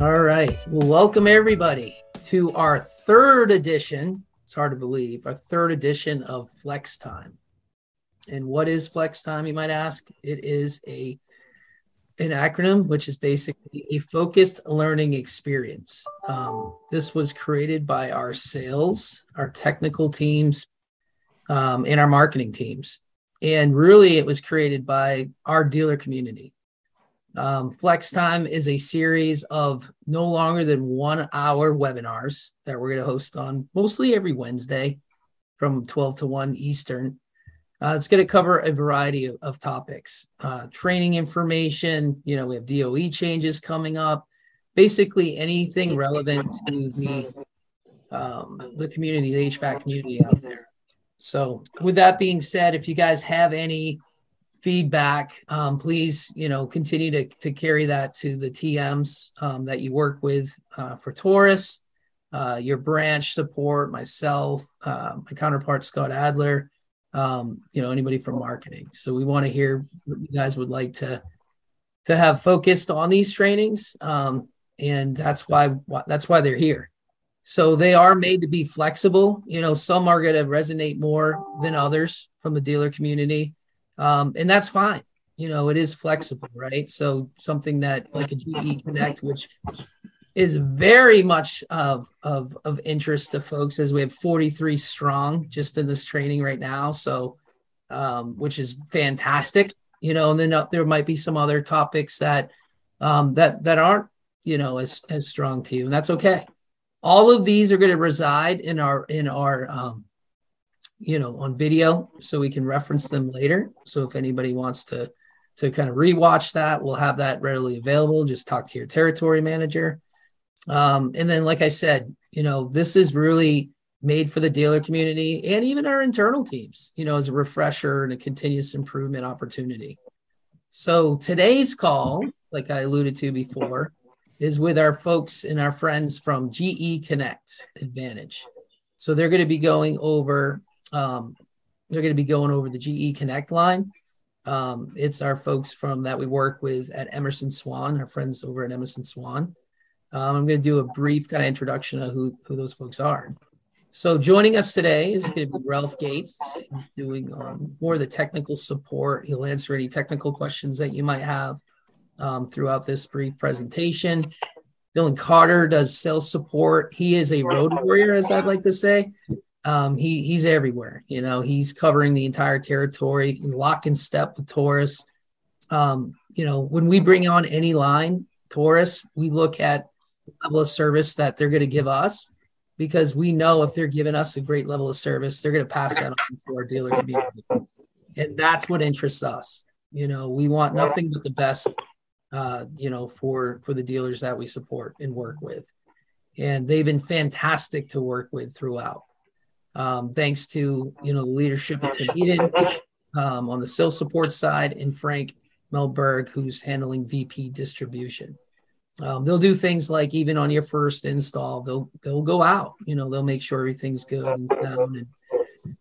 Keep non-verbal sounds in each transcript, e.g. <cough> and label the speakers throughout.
Speaker 1: All right. Well, welcome everybody to our third edition. It's hard to believe our third edition of Flex Time. And what is Flex Time? You might ask. It is a an acronym which is basically a focused learning experience. Um, this was created by our sales, our technical teams, um, and our marketing teams. And really, it was created by our dealer community. Um, Flex Time is a series of no longer than one hour webinars that we're going to host on mostly every Wednesday from 12 to 1 Eastern. Uh, it's going to cover a variety of, of topics, uh, training information. You know, we have DOE changes coming up, basically anything relevant to the um, the community, the HVAC community out there. So, with that being said, if you guys have any feedback, um, please, you know, continue to, to carry that to the TMs um, that you work with uh, for Taurus, uh, your branch support, myself, uh, my counterpart, Scott Adler, um, you know, anybody from marketing. So we want to hear what you guys would like to, to have focused on these trainings. Um, and that's why, that's why they're here. So they are made to be flexible. You know, some are going to resonate more than others from the dealer community um, and that's fine. You know, it is flexible, right? So something that like a GE Connect, which is very much of, of of interest to folks, as we have 43 strong just in this training right now. So, um, which is fantastic. You know, and then uh, there might be some other topics that um, that that aren't you know as as strong to you, and that's okay. All of these are going to reside in our in our um, you know on video so we can reference them later. So if anybody wants to to kind of rewatch that we'll have that readily available. Just talk to your territory manager. Um, and then like i said you know this is really made for the dealer community and even our internal teams you know as a refresher and a continuous improvement opportunity. So today's call like i alluded to before is with our folks and our friends from ge connect advantage. So they're going to be going over um, they're going to be going over the GE Connect line. Um, it's our folks from that we work with at Emerson Swan, our friends over at Emerson Swan. Um, I'm going to do a brief kind of introduction of who, who those folks are. So joining us today is going to be Ralph Gates doing um, more of the technical support. He'll answer any technical questions that you might have um, throughout this brief presentation. Dylan Carter does sales support. He is a road warrior, as I'd like to say um, he he's everywhere. You know, he's covering the entire territory, lock and step with Taurus. Um, you know, when we bring on any line, Taurus, we look at the level of service that they're going to give us because we know if they're giving us a great level of service, they're going to pass that on to our dealer community. And that's what interests us. You know, we want nothing but the best, uh, you know, for for the dealers that we support and work with. And they've been fantastic to work with throughout um, thanks to you know the leadership of Tim Eden um, on the sales support side and Frank Melberg, who's handling VP distribution. Um, they'll do things like even on your first install, they'll they'll go out. You know, they'll make sure everything's good and and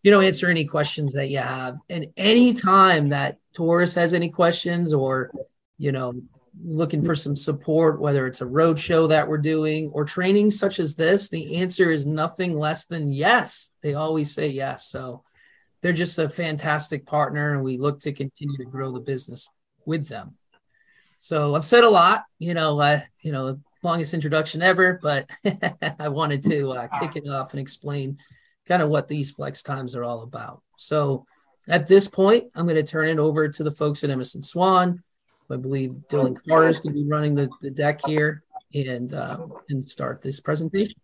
Speaker 1: you know answer any questions that you have. And anytime that Taurus has any questions or you know looking for some support, whether it's a road show that we're doing or training such as this, the answer is nothing less than yes. They always say yes. So they're just a fantastic partner, and we look to continue to grow the business with them. So I've said a lot, you know, uh, you know, the longest introduction ever, but <laughs> I wanted to uh, kick it off and explain kind of what these flex times are all about. So at this point, I'm going to turn it over to the folks at Emerson Swan I believe Dylan Carter is going to be running the, the deck here and uh, and start this presentation.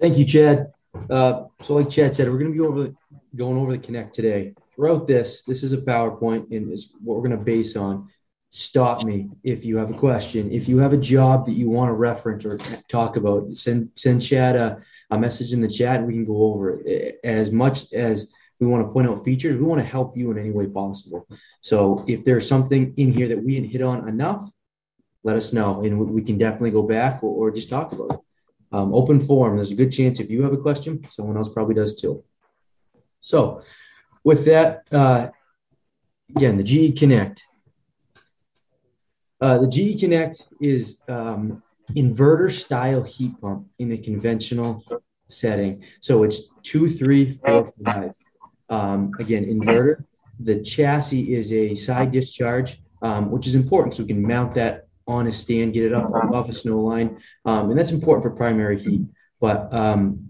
Speaker 2: Thank you, Chad. Uh, so, like Chad said, we're going to be over going over the Connect today. Throughout this, this is a PowerPoint, and is what we're going to base on. Stop me if you have a question. If you have a job that you want to reference or talk about, send send Chad a, a message in the chat, and we can go over it. As much as we want to point out features. We want to help you in any way possible. So if there's something in here that we didn't hit on enough, let us know, and we can definitely go back or, or just talk about it. Um, open forum. There's a good chance if you have a question, someone else probably does too. So, with that, uh, again, the GE Connect. Uh, the GE Connect is um, inverter style heat pump in a conventional setting. So it's two, three, four, five. Um, again, inverter. The chassis is a side discharge, um, which is important so we can mount that on a stand, get it up above a snow line. Um, and that's important for primary heat. But um,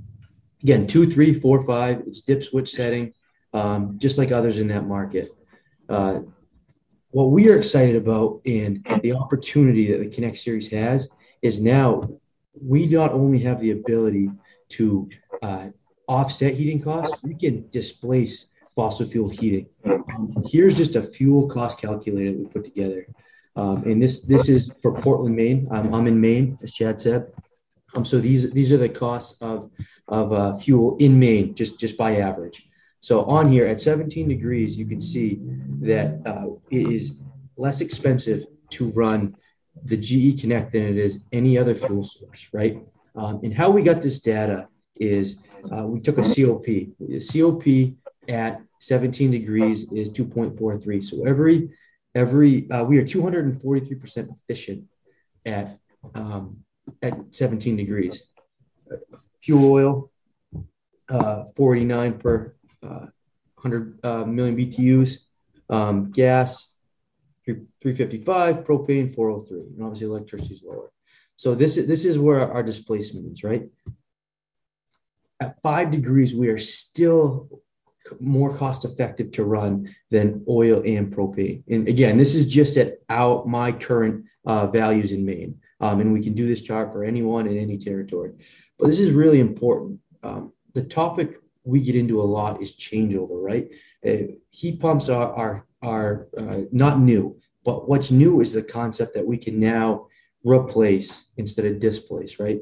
Speaker 2: again, two, three, four, five, it's dip switch setting, um, just like others in that market. Uh, what we are excited about and the opportunity that the Connect series has is now we not only have the ability to uh, offset heating costs, we can displace fossil fuel heating. Um, here's just a fuel cost calculator we put together. Um, and this this is for Portland, Maine. Um, I'm in Maine, as Chad said. Um, so these these are the costs of of uh, fuel in Maine, just just by average. So on here at 17 degrees, you can see that uh, it is less expensive to run the GE Connect than it is any other fuel source, right? Um, and how we got this data is uh, we took a COP. COP at 17 degrees is 2.43. So every every uh, we are 243% efficient at um, at 17 degrees. Fuel oil, uh, 49 per uh, 100 uh, million BTUs. Um, gas, 355. Propane, 403. And obviously, electricity is lower. So this is this is where our displacement is, right? At five degrees, we are still more cost effective to run than oil and propane. And again, this is just at our my current uh, values in Maine. Um, and we can do this chart for anyone in any territory. But this is really important. Um, the topic we get into a lot is changeover, right? Uh, heat pumps are are are uh, not new, but what's new is the concept that we can now replace instead of displace, right?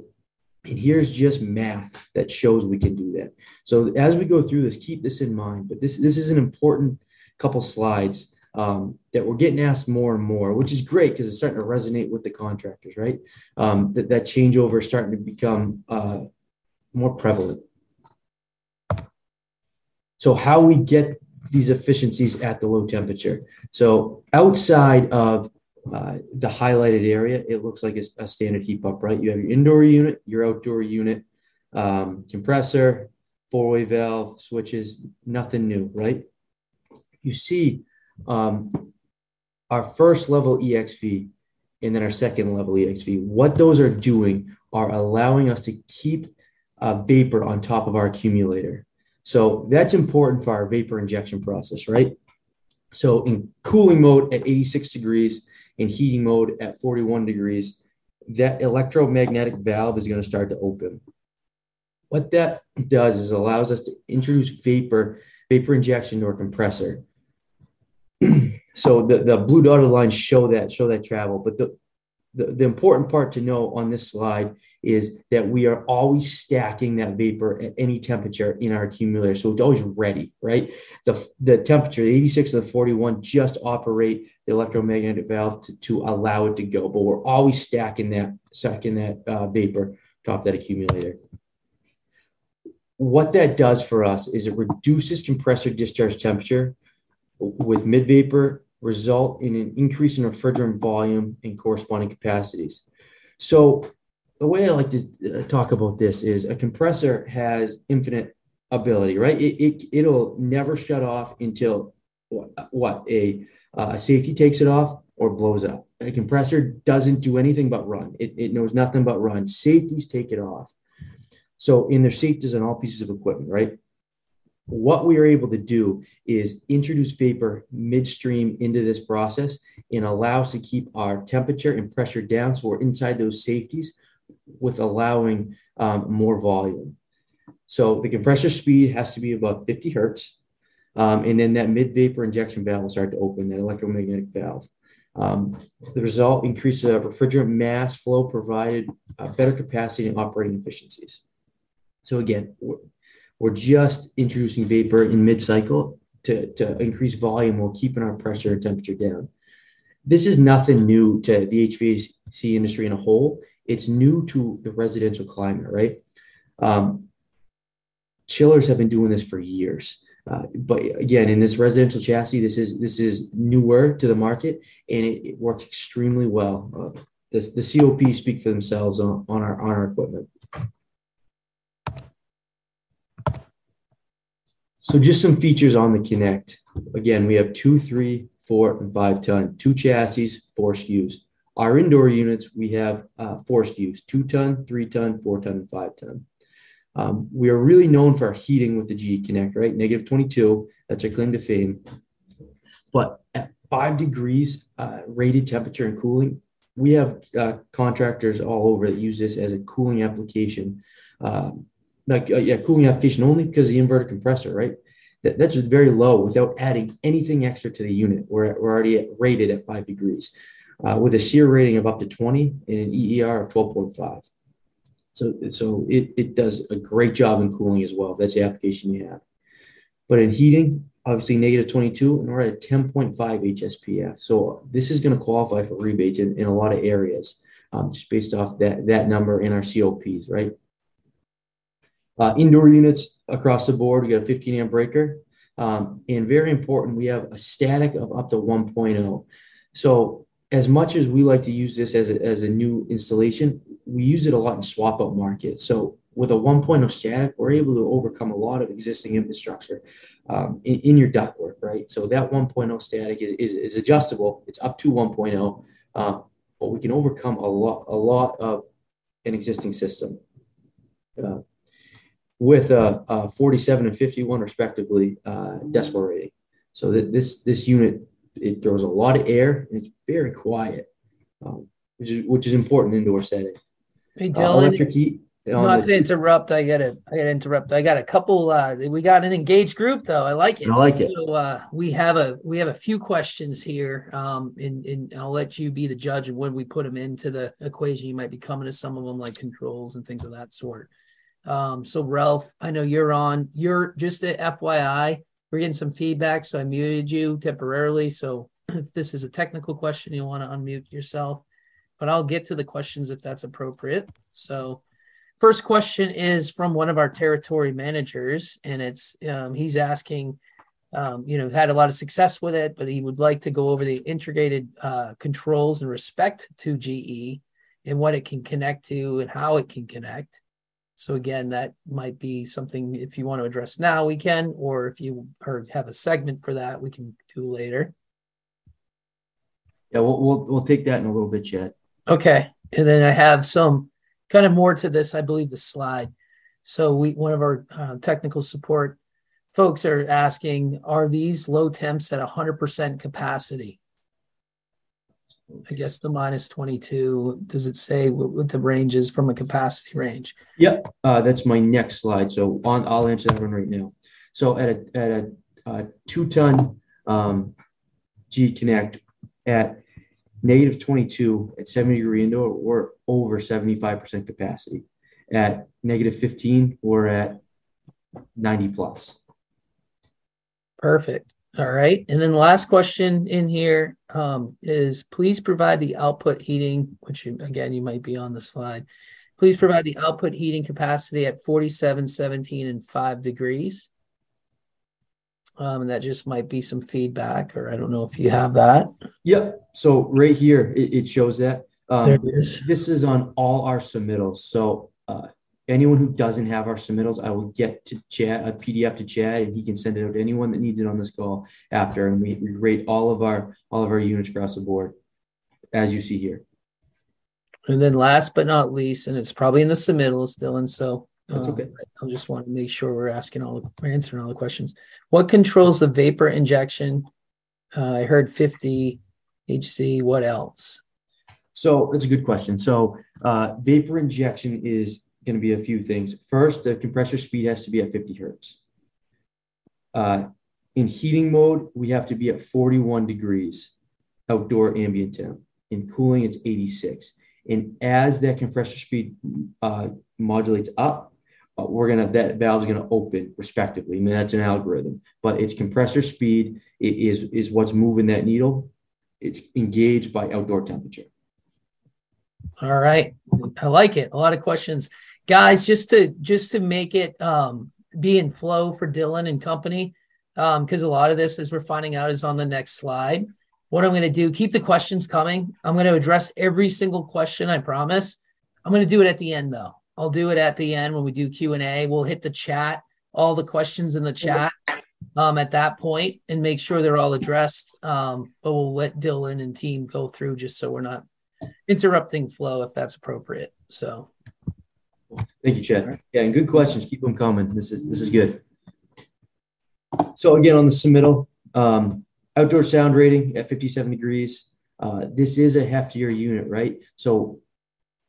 Speaker 2: And here's just math that shows we can do that. So as we go through this, keep this in mind. But this this is an important couple slides um, that we're getting asked more and more, which is great because it's starting to resonate with the contractors, right? Um, that that changeover is starting to become uh, more prevalent. So how we get these efficiencies at the low temperature. So outside of uh, the highlighted area, it looks like a, a, standard heat pump, right? You have your indoor unit, your outdoor unit, um, compressor, four-way valve, switches, nothing new, right? You see um, our first level EXV and then our second level EXV. What those are doing are allowing us to keep uh, vapor on top of our accumulator. So that's important for our vapor injection process, right? So in cooling mode at 86 degrees, in heating mode at 41 degrees, that electromagnetic valve is going to start to open. What that does is allows us to introduce vapor, vapor injection to our compressor. <clears throat> so the, the blue dotted lines show that, show that travel, but the, the, the important part to know on this slide is that we are always stacking that vapor at any temperature in our accumulator. So it's always ready, right? The, the temperature, the 86 to the 41, just operate the electromagnetic valve to, to allow it to go. But we're always stacking that, stacking that uh, vapor top that accumulator. What that does for us is it reduces compressor discharge temperature with mid vapor result in an increase in refrigerant volume and corresponding capacities. So the way I like to uh, talk about this is a compressor has infinite ability, right? It, it it'll never shut off until what, a uh, a safety takes it off or blows up. A compressor doesn't do anything but run. It, it knows nothing but run. Safeties take it off. So in their safeties on all pieces of equipment, right? What we are able to do is introduce vapor midstream into this process and allow us to keep our temperature and pressure down so we're inside those safeties with allowing um, more volume. So the compressor speed has to be about 50 hertz. Um, and then that mid vapor injection valve will start to open, that electromagnetic valve. Um, the result increases refrigerant mass flow provided uh, better capacity and operating efficiencies. So again, we're just introducing vapor in mid-cycle to, to increase volume while keeping our pressure and temperature down. This is nothing new to the HVAC industry in a whole. It's new to the residential climate, right? Um, chillers have been doing this for years. Uh, but again, in this residential chassis, this is this is newer to the market, and it, it works extremely well. Uh, the, the COP speak for themselves on, on our on our equipment. So just some features on the Connect. Again, we have two, three, four, and five ton, two chassis, four SKUs. Our indoor units, we have uh, four SKUs, two ton, three ton, four ton, and five ton. Um, we are really known for our heating with the GE Connect, right? Negative 22, that's our claim to fame. But at five degrees uh, rated temperature and cooling, we have uh, contractors all over that use this as a cooling application. Um, like, uh, yeah, cooling application only because the inverter compressor, right? That, that's very low without adding anything extra to the unit. We're, we're already at, rated at five degrees uh, with a SEER rating of up to 20 and an EER of 12.5. So, so it, it does a great job in cooling as well, that's the application you have. But in heating, obviously negative 22, and we're at 10.5 HSPF. So this is going to qualify for rebates in, in a lot of areas, um, just based off that, that number in our COPs, right? Uh, indoor units across the board, we got a 15 amp breaker. Um, and very important, we have a static of up to 1.0. So as much as we like to use this as a, as a new installation, we use it a lot in swap out market. So with a 1.0 static, we're able to overcome a lot of existing infrastructure um, in, in, your ductwork, right? So that 1.0 static is, is, is adjustable. It's up to 1.0, um, but we can overcome a lot, a lot of an existing system. Uh, with a, a, 47 and 51 respectively uh, decibel rating. So that this this unit it throws a lot of air and it's very quiet, um, which is which is important indoor setting.
Speaker 1: Hey uh, Dylan, uh, electric heat. Not the, to interrupt, I got to I got to interrupt. I got a couple. Uh, we got an engaged group though. I like it.
Speaker 2: I like it.
Speaker 1: So uh, we have a we have a few questions here, um, and and I'll let you be the judge of when we put them into the equation. You might be coming to some of them like controls and things of that sort. Um, so Ralph, I know you're on. You're just a FYI. We're getting some feedback, so I muted you temporarily. So <clears throat> if this is a technical question, you want to unmute yourself, but I'll get to the questions if that's appropriate. So first question is from one of our territory managers, and it's um, he's asking. Um, you know, had a lot of success with it, but he would like to go over the integrated uh, controls and respect to GE and what it can connect to and how it can connect. So again, that might be something if you want to address now, we can, or if you or have a segment for that, we can do later.
Speaker 2: Yeah, we'll we'll, we'll take that in a little bit, yet.
Speaker 1: Okay, and then I have some kind of more to this. I believe the slide. So we one of our uh, technical support folks are asking, are these low temps at 100% capacity? I guess the minus 22, does it say what, what the range is from a capacity range?
Speaker 2: Yep, uh, that's my next slide. So on, I'll answer that one right now. So at a, at a, a two ton um, GE Connect at negative 22 at 70 degree indoor, we're over 75% capacity. At negative 15, we're at 90 plus.
Speaker 1: Perfect. All right. And then the last question in here um, is please provide the output heating, which you, again, you might be on the slide. Please provide the output heating capacity at 47, 17, and 5 degrees. Um, and that just might be some feedback, or I don't know if you have that.
Speaker 2: Yep. So right here, it, it shows that. Um, there it is. This is on all our submittals. So uh, anyone who doesn't have our submittals, I will get to Chad a PDF to Chad, and he can send it out to anyone that needs it on this call after. And we, we rate all of our all of our units across the board, as you see here.
Speaker 1: And then last but not least, and it's probably in the submittals, Dylan. So
Speaker 2: that's um, okay.
Speaker 1: I'll just want to make sure we're asking all the, we're answering all the questions. What controls the vapor injection? Uh, I heard 50 HC. What else?
Speaker 2: So that's a good question. So uh, vapor injection is going to be a few things. First, the compressor speed has to be at 50 hertz. Uh, in heating mode, we have to be at 41 degrees outdoor ambient temp. In cooling, it's 86. And as that compressor speed uh, modulates up, uh, we're gonna that valve is gonna open respectively. I mean that's an algorithm, but it's compressor speed it is is what's moving that needle. It's engaged by outdoor temperature.
Speaker 1: All right, I like it. A lot of questions guys just to just to make it um, be in flow for dylan and company because um, a lot of this, as we're finding out, is on the next slide. What I'm going to do, keep the questions coming. I'm going to address every single question, I promise. I'm going to do it at the end, though. I'll do it at the end when we do Q&A. We'll hit the chat, all the questions in the chat um, at that point and make sure they're all addressed. Um, but we'll let Dylan and team go through just so we're not interrupting flow if that's appropriate. So
Speaker 2: thank you, Chad. Yeah, and good questions. Keep them coming. This is this is good. So again, on the submittal, um, outdoor sound rating at 57 degrees. Uh, this is a heftier unit, right? So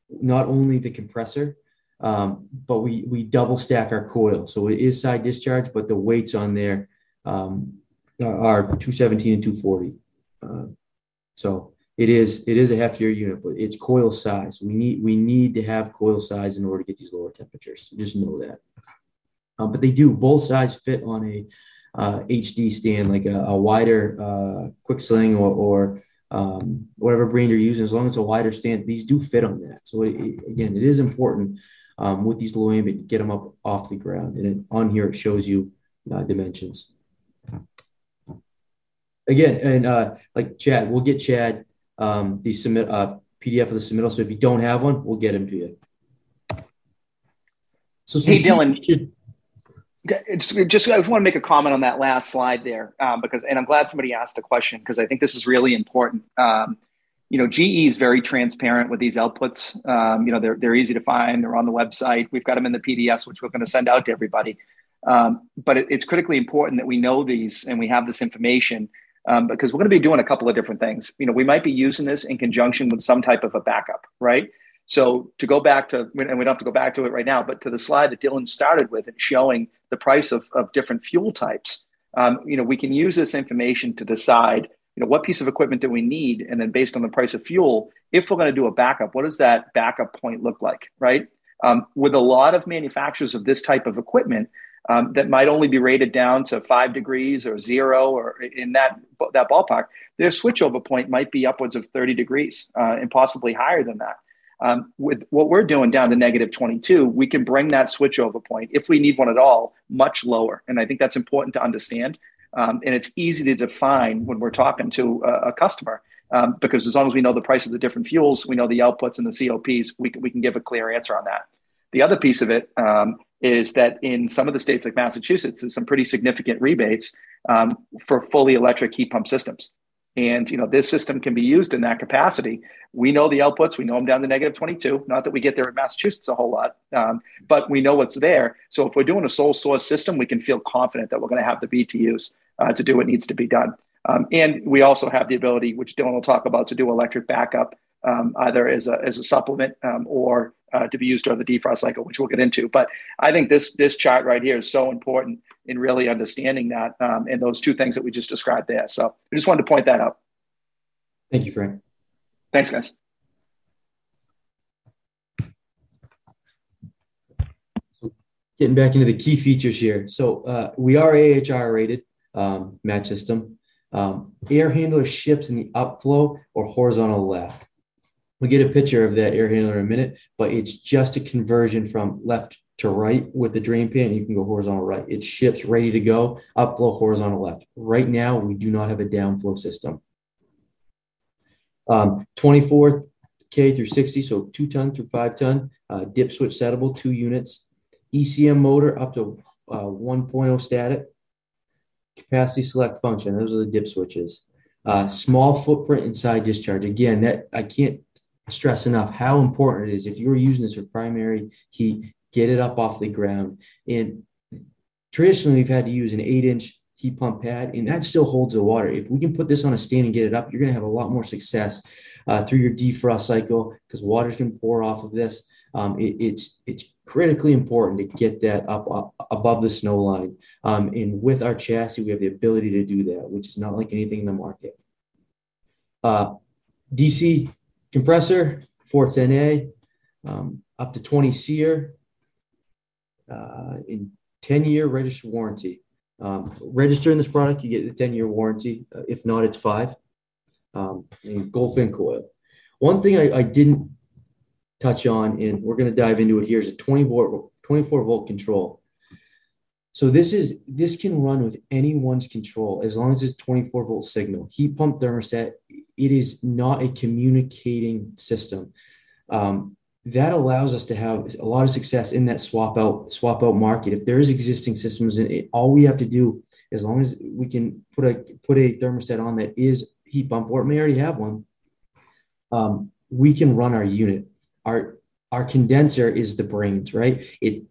Speaker 2: not only the compressor, um, but we we double stack our coil, so it is side discharge, but the weights on there um, are 217 and 240. Uh, so it is it is a heftier unit, but it's coil size. We need we need to have coil size in order to get these lower temperatures. Just know that. Um, but they do both sides fit on a uh, HD stand, like a, a wider uh, QuickSling or, or um, whatever brand you're using. As long as it's a wider stand, these do fit on that. So it, it, again, it is important um, with these low ambient, get them up off the ground. And it, on here, it shows you uh, dimensions. Again, and uh, like Chad, we'll get Chad um, the submit uh, PDF of the submittal. So if you don't have one, we'll get them to you.
Speaker 3: So hey, Dylan. Just, just I just want to make a comment on that last slide there um, because, and I'm glad somebody asked the question because I think this is really important. Um, you know, GE is very transparent with these outputs. Um, you know, they're, they're easy to find. They're on the website. We've got them in the PDFs, which we're going to send out to everybody. Um, but it, it's critically important that we know these and we have this information um, because we're going to be doing a couple of different things. You know, we might be using this in conjunction with some type of a backup, right? So to go back to, and we don't have to go back to it right now, but to the slide that Dylan started with and showing the price of, of different fuel types, um, you know, we can use this information to decide you know, what piece of equipment do we need? And then based on the price of fuel, if we're going to do a backup, what does that backup point look like, right? Um, with a lot of manufacturers of this type of equipment um, that might only be rated down to five degrees or zero or in that, that ballpark, their switchover point might be upwards of 30 degrees uh, and possibly higher than that. Um, with what we're doing down to negative 22, we can bring that switchover point, if we need one at all, much lower. And I think that's important to understand um, and it's easy to define when we're talking to a, a customer um, because as long as we know the price of the different fuels, we know the outputs and the COPs, we, we can give a clear answer on that. The other piece of it um, is that in some of the states like Massachusetts, there's some pretty significant rebates um, for fully electric heat pump systems. And you know this system can be used in that capacity. We know the outputs. We know them down to negative 22. Not that we get there in Massachusetts a whole lot, um, but we know what's there. So if we're doing a sole source system, we can feel confident that we're going to have the BTUs uh, to do what needs to be done. Um, and we also have the ability, which Dylan will talk about, to do electric backup um, either as a, as a supplement um, or uh, to be used during the defrost cycle, which we'll get into. But I think this this chart right here is so important in really understanding that um, and those two things that we just described there. So I just wanted to point that out.
Speaker 2: Thank you, Frank.
Speaker 3: Thanks, guys.
Speaker 2: So getting back into the key features here. So uh, we are AHR rated um, match system. Um, air handler ships in the upflow or horizontal left. We'll get a picture of that air handler in a minute, but it's just a conversion from left to right with the drain pan. You can go horizontal right. It ships ready to go, upflow horizontal left. Right now, we do not have a downflow system. Um, 24K through 60, so two ton through five ton, uh, dip switch settable, two units, ECM motor up to uh, 1.0 static, capacity select function. Those are the dip switches. Uh, small footprint inside discharge. Again, that I can't stress enough how important it is. If you're using this for primary heat, get it up off the ground. And traditionally, we've had to use an eight inch heat pump pad, and that still holds the water. If we can put this on a stand and get it up, you're going to have a lot more success uh, through your defrost cycle because water's going to pour off of this. Um, it, it's it's critically important to get that up, up above the snow line. Um, and with our chassis, we have the ability to do that, which is not like anything in the market. Uh, DC compressor, 410A, um, up to 20 SEER, uh, in 10 year registered warranty. Um, registering this product, you get a 10 year warranty. Uh, if not, it's five. Um, and coil. One thing I, I didn't touch on, and we're going to dive into it here, is a 20 volt, 24 volt control. So this is this can run with anyone's control as long as it's 24 volt signal. Heat pump thermostat, it is not a communicating system. Um, that allows us to have a lot of success in that swap out swap out market. If there is existing systems, and it, all we have to do, as long as we can put a put a thermostat on that is heat pump, or it may already have one, um, we can run our unit. Our our condenser is the brains, right? It,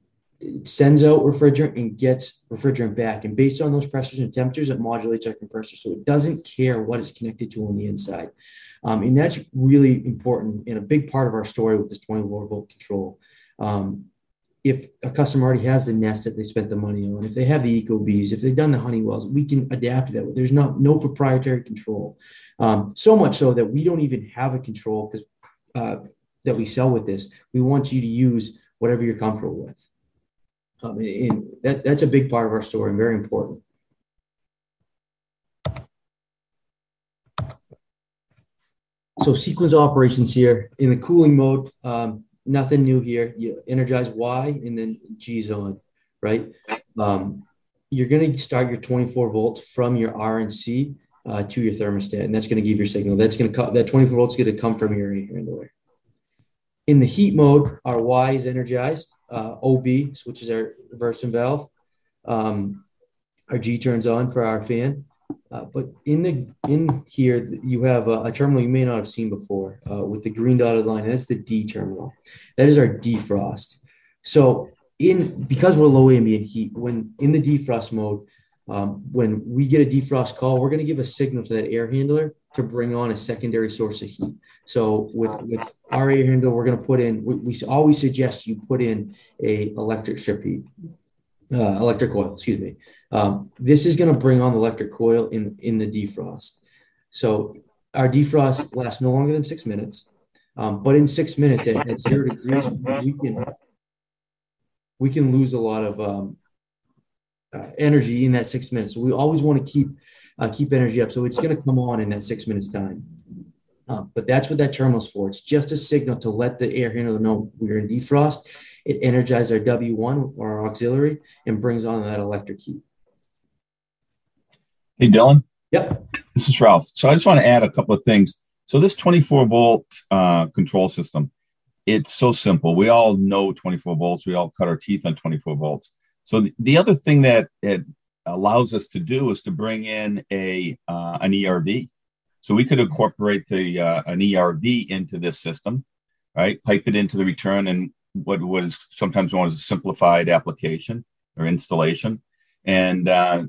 Speaker 2: sends out refrigerant and gets refrigerant back, and based on those pressures and temperatures, it modulates our compressor, so it doesn't care what it's connected to on the inside. Um, and that's really important and a big part of our story with this 24 volt control. Um, if a customer already has the nest that they spent the money on, if they have the ecobees, if they've done the honeywells, we can adapt that. There's not no proprietary control. Um, so much so that we don't even have a control because uh, that we sell with this. We want you to use whatever you're comfortable with. Um, and that, that's a big part of our story very important. So sequence operations here in the cooling mode, um, nothing new here. You energize Y and then G's on, right? Um, you're going to start your 24 volts from your RNC uh, to your thermostat, and that's going to give your signal. That's going to come. That 24 volts going to come from your handler. In the heat mode, our Y is energized. Uh, OB switches our reversing valve. Um, our G turns on for our fan. Uh, but in the in here, you have a, a, terminal you may not have seen before uh, with the green dotted line. That's the D terminal. That is our defrost. So in because we're low ambient heat, when in the defrost mode, um, when we get a defrost call, we're going to give a signal to that air handler to bring on a secondary source of heat. So with with our air handler, we're going to put in. We, we always suggest you put in a electric strip heat uh, electric coil, excuse me. Um, this is going to bring on the electric coil in, in the defrost. So our defrost lasts no longer than six minutes. Um, but in six minutes at, at, zero degrees, we can, we can lose a lot of um, uh, energy in that six minutes. So we always want to keep, uh, keep energy up. So it's going to come on in that six minutes time. Um, but that's what that terminal is for. It's just a signal to let the air handler know we're in defrost it energizes our W1 or our auxiliary and brings on that electric heat.
Speaker 4: Hey, Dylan.
Speaker 2: Yep.
Speaker 4: This is Ralph. So I just want to add a couple of things. So this 24 volt uh, control system, it's so simple. We all know 24 volts. We all cut our teeth on 24 volts. So the, the other thing that it allows us to do is to bring in a uh, an ERV. So we could incorporate the uh, an ERV into this system, right? Pipe it into the return, and what, what is sometimes known as a simplified application or installation. And uh,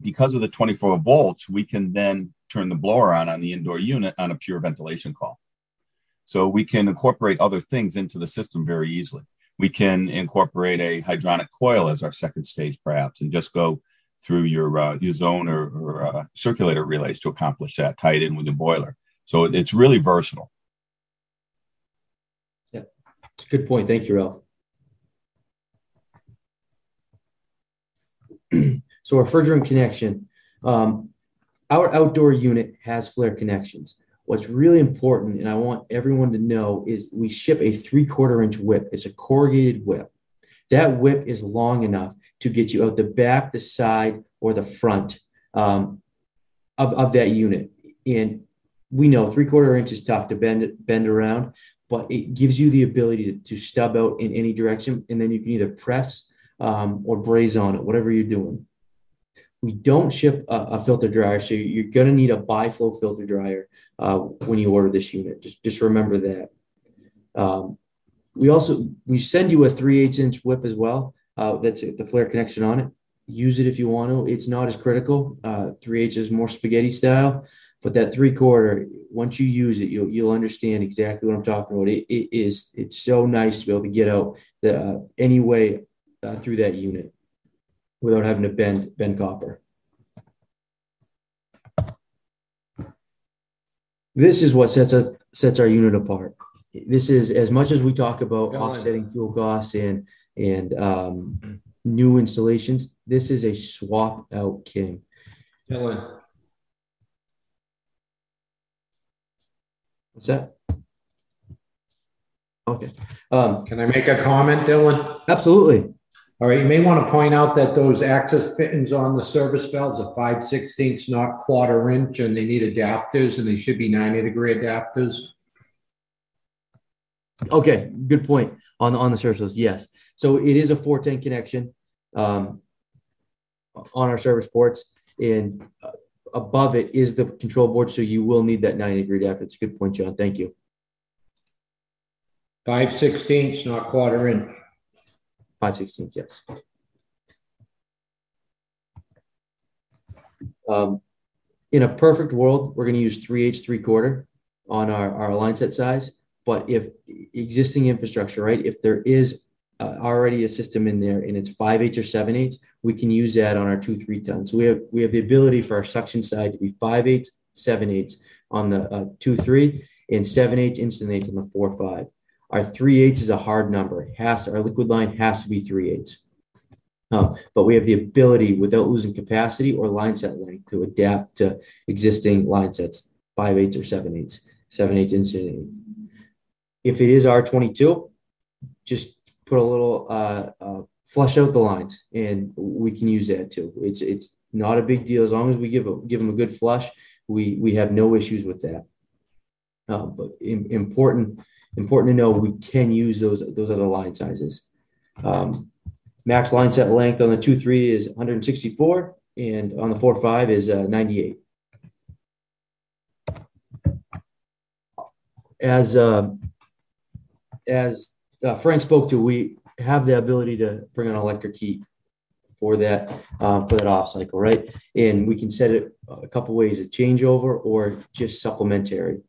Speaker 4: because of the 24 volts, we can then turn the blower on on the indoor unit on a pure ventilation call. So we can incorporate other things into the system very easily. We can incorporate a hydronic coil as our second stage, perhaps, and just go through your uh, your zone or, or uh, circulator relays to accomplish that, tie it in with the boiler. So it's really versatile.
Speaker 2: Yeah, It's a good point. Thank you, Ralph. <clears throat> so refrigerant connection. Um, our outdoor unit has flare connections. What's really important, and I want everyone to know, is we ship a three quarter inch whip. It's a corrugated whip. That whip is long enough to get you out the back, the side, or the front um, of, of that unit. And we know three quarter inch is tough to bend bend around, but it gives you the ability to, to stub out in any direction. And then you can either press um, or braze on it, whatever you're doing. We don't ship a, a filter dryer, so you're going to need a bi-flow filter dryer uh, when you order this unit. Just just remember that. Um, we also we send you a 3 8 inch whip as well. Uh, that's the flare connection on it. Use it if you want to. It's not as critical. Uh, 3 H is more spaghetti style, but that three quarter, once you use it, you'll you'll understand exactly what I'm talking about. It, it is it's so nice to be able to get out the uh, any way uh, through that unit without having to bend bend copper. This is what sets us sets our unit apart. This is as much as we talk about offsetting fuel costs and and um, new installations. This is a swap out king.
Speaker 5: Dylan,
Speaker 2: What's that? Okay. Um,
Speaker 5: can I make a comment, Dylan?
Speaker 2: absolutely.
Speaker 5: All right, you may want to point out that those access fittings on the service valves are five sixteenths, not quarter inch, and they need adapters, and they should be ninety degree adapters.
Speaker 2: Okay, good point on on the service. valves. Yes, so it is a 410 connection um, on our service ports, and above it is the control board. So you will need that 90 degree adapter. It's a good point, John. Thank you.
Speaker 5: Five sixteenths, not quarter inch.
Speaker 2: Five sixteenths, yes. Um, in a perfect world, we're going to use three eighths, three quarter on our, our line set size. But if existing infrastructure, right, if there is uh, already a system in there and it's five eighths or seven eighths, we can use that on our two three tons. So we have we have the ability for our suction side to be five eighths, seven eighths on the uh, two three, and seven eighths, instant eighths on the four five. Our three eighths is a hard number. It has our liquid line has to be three eighths. Um, but we have the ability, without losing capacity or line set length, to adapt to existing line sets, five eighths or seven eighths, seven eighths instant eighth. If it is R22, just put a little uh, uh, flush out the lines, and we can use that too. It's it's not a big deal as long as we give a, give them a good flush. We we have no issues with that. Uh, but in, important important to know we can use those those other line sizes. Um, max line set length on the two three is 164, and on the four five is uh, 98. As uh, as uh, Frank spoke to, we have the ability to bring an electric heat for that um, for that off cycle, right? And we can set it a couple ways: a changeover or just supplementary.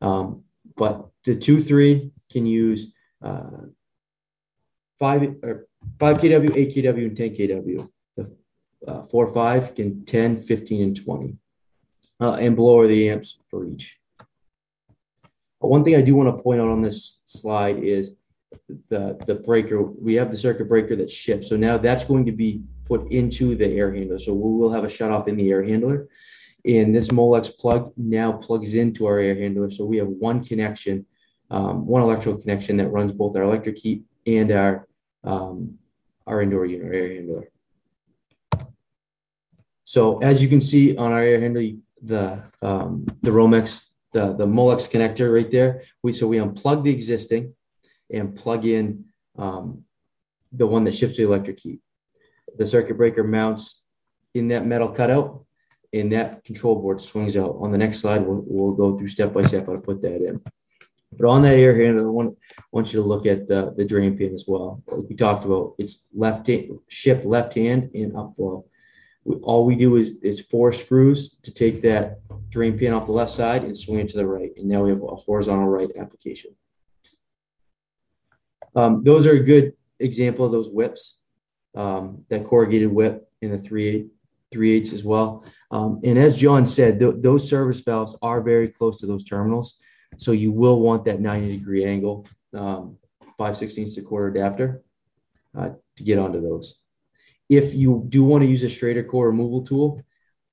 Speaker 2: Um, but the two three can use uh, five or five kW, eight kW, and 10 kW. The uh, four five can 10, 15, and 20, uh, and below are the amps for each. But one thing I do want to point out on this slide is the the breaker. We have the circuit breaker that shipped, so now that's going to be put into the air handler. So we will have a shut off in the air handler. And this Molex plug now plugs into our air handler. So we have one connection, um, one electrical connection that runs both our electric heat and our um, our indoor unit, our air handler. So as you can see on our air handler, the um, the Romex, the the Molex connector right there. We so we unplug the existing and plug in um, the one that ships the electric heat. The circuit breaker mounts in that metal cutout and that control board swings out. On the next slide, we'll, we'll go through step by step how to put that in. But on that air handler, I want, want you to look at the, the drain pin as well. Like we talked about, it's left hand, ship left hand and upflow. We, all we do is, is four screws to take that drain pin off the left side and swing it to the right. And now we have a horizontal right application. Um, those are a good example of those whips, um, that corrugated whip in the 3 8 three eighths as well. Um, and as John said, th- those service valves are very close to those terminals. So you will want that 90 degree angle, um, 5 16ths to quarter adapter uh, to get onto those. If you do want to use a Schrader core removal tool,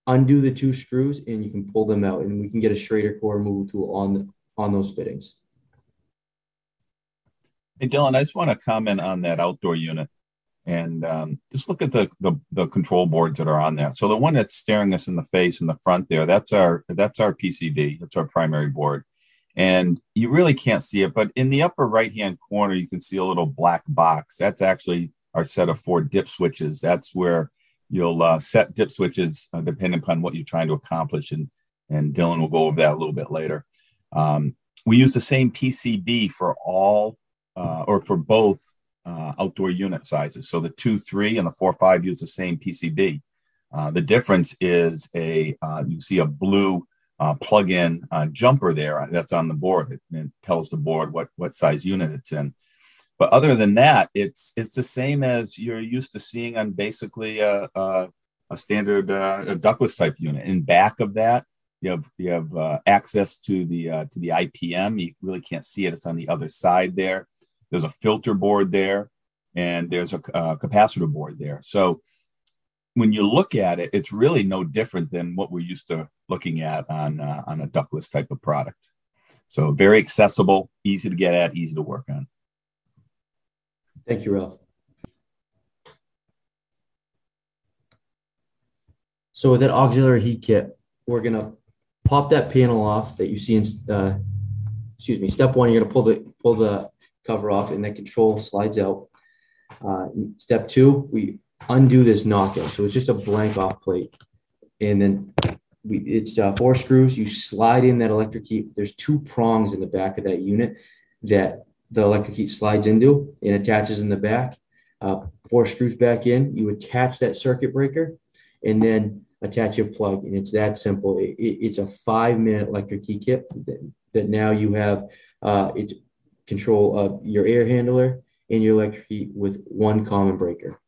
Speaker 2: undo the two screws and you can pull them out and we can get a Schrader core removal tool on, on those fittings.
Speaker 4: Hey, Dylan, I just want to comment on that outdoor unit and um, just look at the, the, the control boards that are on there. So the one that's staring us in the face in the front there, that's our that's our PCB. That's our primary board, and you really can't see it. But in the upper right hand corner, you can see a little black box. That's actually our set of four dip switches. That's where you'll uh, set dip switches uh, depending upon what you're trying to accomplish. And and Dylan will go over that a little bit later. Um, we use the same PCB for all uh, or for both uh, outdoor unit sizes. So the two three and the four five use the same PCB. Uh, the difference is a uh, you see a blue uh, plug-in uh, jumper there that's on the board. It, it, tells the board what what size unit it's in. But other than that, it's it's the same as you're used to seeing on basically a, a, a standard uh, a ductless type unit. In back of that, you have you have uh, access to the uh, to the IPM. You really can't see it; it's on the other side there. There's a filter board there, and there's a, a capacitor board there. So when you look at it, it's really no different than what we're used to looking at on uh, on a ductless type of product. So very accessible, easy to get at, easy to work on.
Speaker 2: Thank you, Ralph. So with that auxiliary heat kit, we're gonna pop that panel off that you see in, uh, excuse me, step one, you're gonna pull the, pull the cover off and that control slides out. Uh, step two, we undo this knockout. So it's just a blank off plate. And then we, it's uh, four screws. You slide in that electric heat. There's two prongs in the back of that unit that the electric heat slides into and attaches in the back. Uh, four screws back in. You attach that circuit breaker and then attach your plug. And it's that simple. It, it, it's a five minute electric heat kit that, that now you have uh, control of your air handler and your electric heat with one common breaker.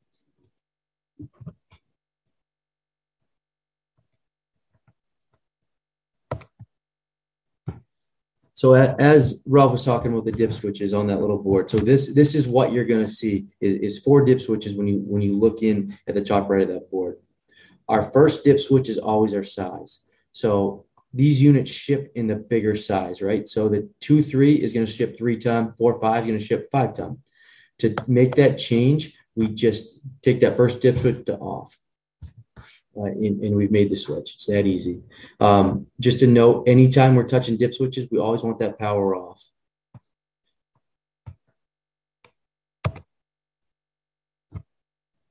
Speaker 2: So as Rob was talking about the dip switches on that little board, so this this is what you're going to see is, is four dip switches when you when you look in at the top right of that board. Our first dip switch is always our size. So these units ship in the bigger size, right? So the two three is going to ship three ton, four five is going to ship five ton. To make that change, we just take that first dip switch to off uh, and, and, we've made the switch. It's that easy. Um, just to note, anytime we're touching dip switches, we always want that power off.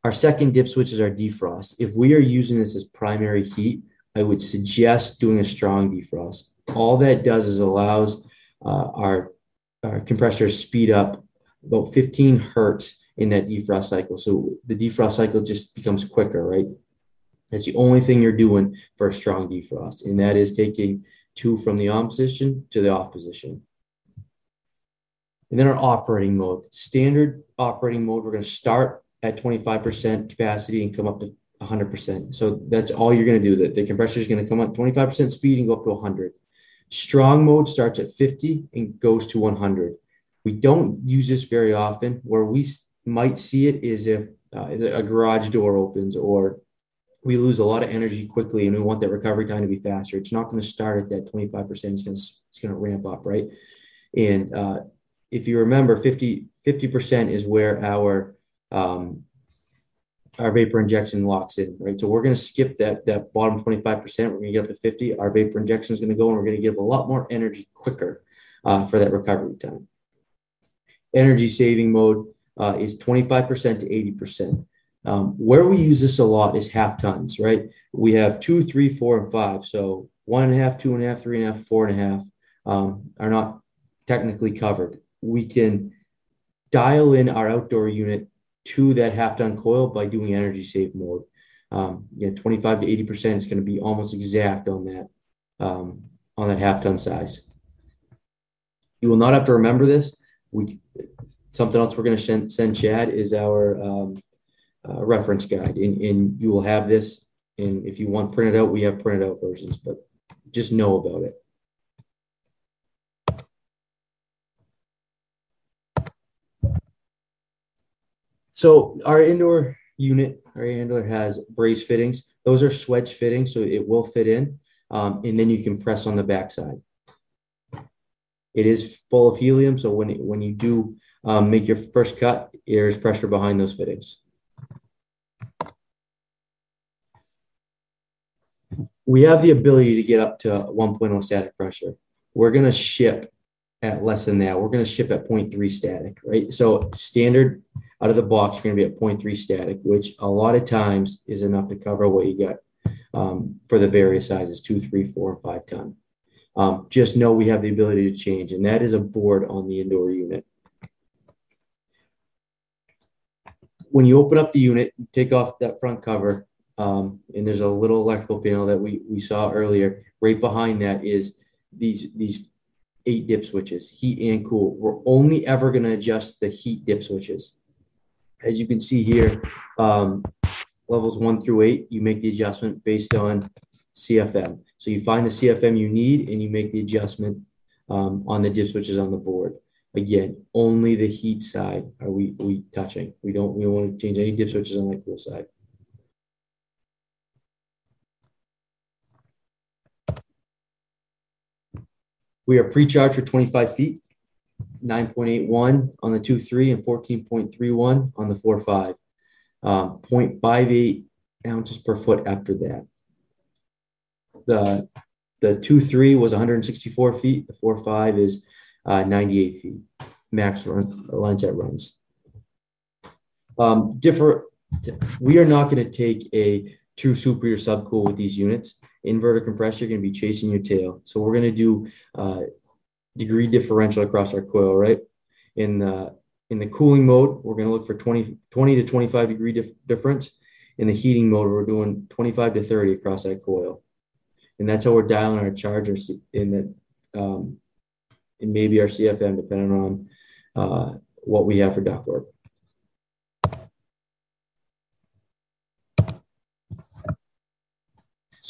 Speaker 2: Our second dip switch is our defrost. If we are using this as primary heat, I would suggest doing a strong defrost. All that does is allows uh, our, our compressor speed up about 15 hertz in that defrost cycle. So the defrost cycle just becomes quicker, right? That's the only thing you're doing for a strong defrost, and that is taking two from the on position to the off position. And then our operating mode. Standard operating mode, we're going to start at 25% capacity and come up to 100%. So that's all you're going to do. That the compressor is going to come up 25% speed and go up to 100. Strong mode starts at 50 and goes to 100. We don't use this very often. Where we might see it is if uh, a garage door opens or we lose a lot of energy quickly and we want that recovery time to be faster. It's not going to start at that 25%. It's going to, it's going to ramp up, right? And uh, if you remember, 50, 50% is where our, um, our vapor injection locks in, right? So we're going to skip that, that bottom 25%. We're going to get up to 50. Our vapor injection is going to go and we're going to give a lot more energy quicker uh, for that recovery time. Energy saving mode uh, is 25% to 80%. Um, where we use this a lot is half tons, right? We have two, three, four, and five. So one and a half, two and a half, three and a half, four and a half um, are not technically covered. We can dial in our outdoor unit to that half ton coil by doing energy save mode. Um, yeah, 25 to 80% is going to be almost exact on that, um, on that half ton size. You will not have to remember this. We, something else we're going to send, send Chad is our, um, uh, reference guide, and, and you will have this. And if you want printed out, we have printed out versions, but just know about it. So our indoor unit, our handler has braze fittings. Those are swedge fittings, so it will fit in, um, and then you can press on the backside. It is full of helium, so when it, when you do um, make your first cut, there is pressure behind those fittings. We have the ability to get up to 1.0 static pressure. We're going to ship at less than that. We're going to ship at 0.3 static, right? So standard out of the box, you're going to be at 0.3 static, which a lot of times is enough to cover what you got um, for the various sizes, two, three, four, and five ton. Um, just know we have the ability to change, and that is a board on the indoor unit. When you open up the unit, take off that front cover, um, and there's a little electrical panel that we, we saw earlier. Right behind that is these, these eight dip switches, heat and cool. We're only ever going to adjust the heat dip switches. As you can see here, um, levels one through eight, you make the adjustment based on CFM. So you find the CFM you need and you make the adjustment um, on the dip switches on the board. Again, only the heat side are we, we touching. We don't we don't want to change any dip switches on the cool side. We are pre-charged for 25 feet, 9.81 on the 2.3 and 14.31 on the 4.5. Um, 0.58 ounces per foot after that. the the two three was 164 feet. The four five is uh, 98 feet max run, line set runs. Um, differ, we are not going to take a true superior subcool with these units. Inverter compressor, you're going to be chasing your tail. So we're going to do uh, degree differential across our coil, right? In the in the cooling mode, we're going to look for 20, 20 to 25 degree dif- difference. In the heating mode, we're doing 25 to 30 across that coil. And that's how we're dialing our charger in that, um, maybe our CFM, depending on uh, what we have for ductwork.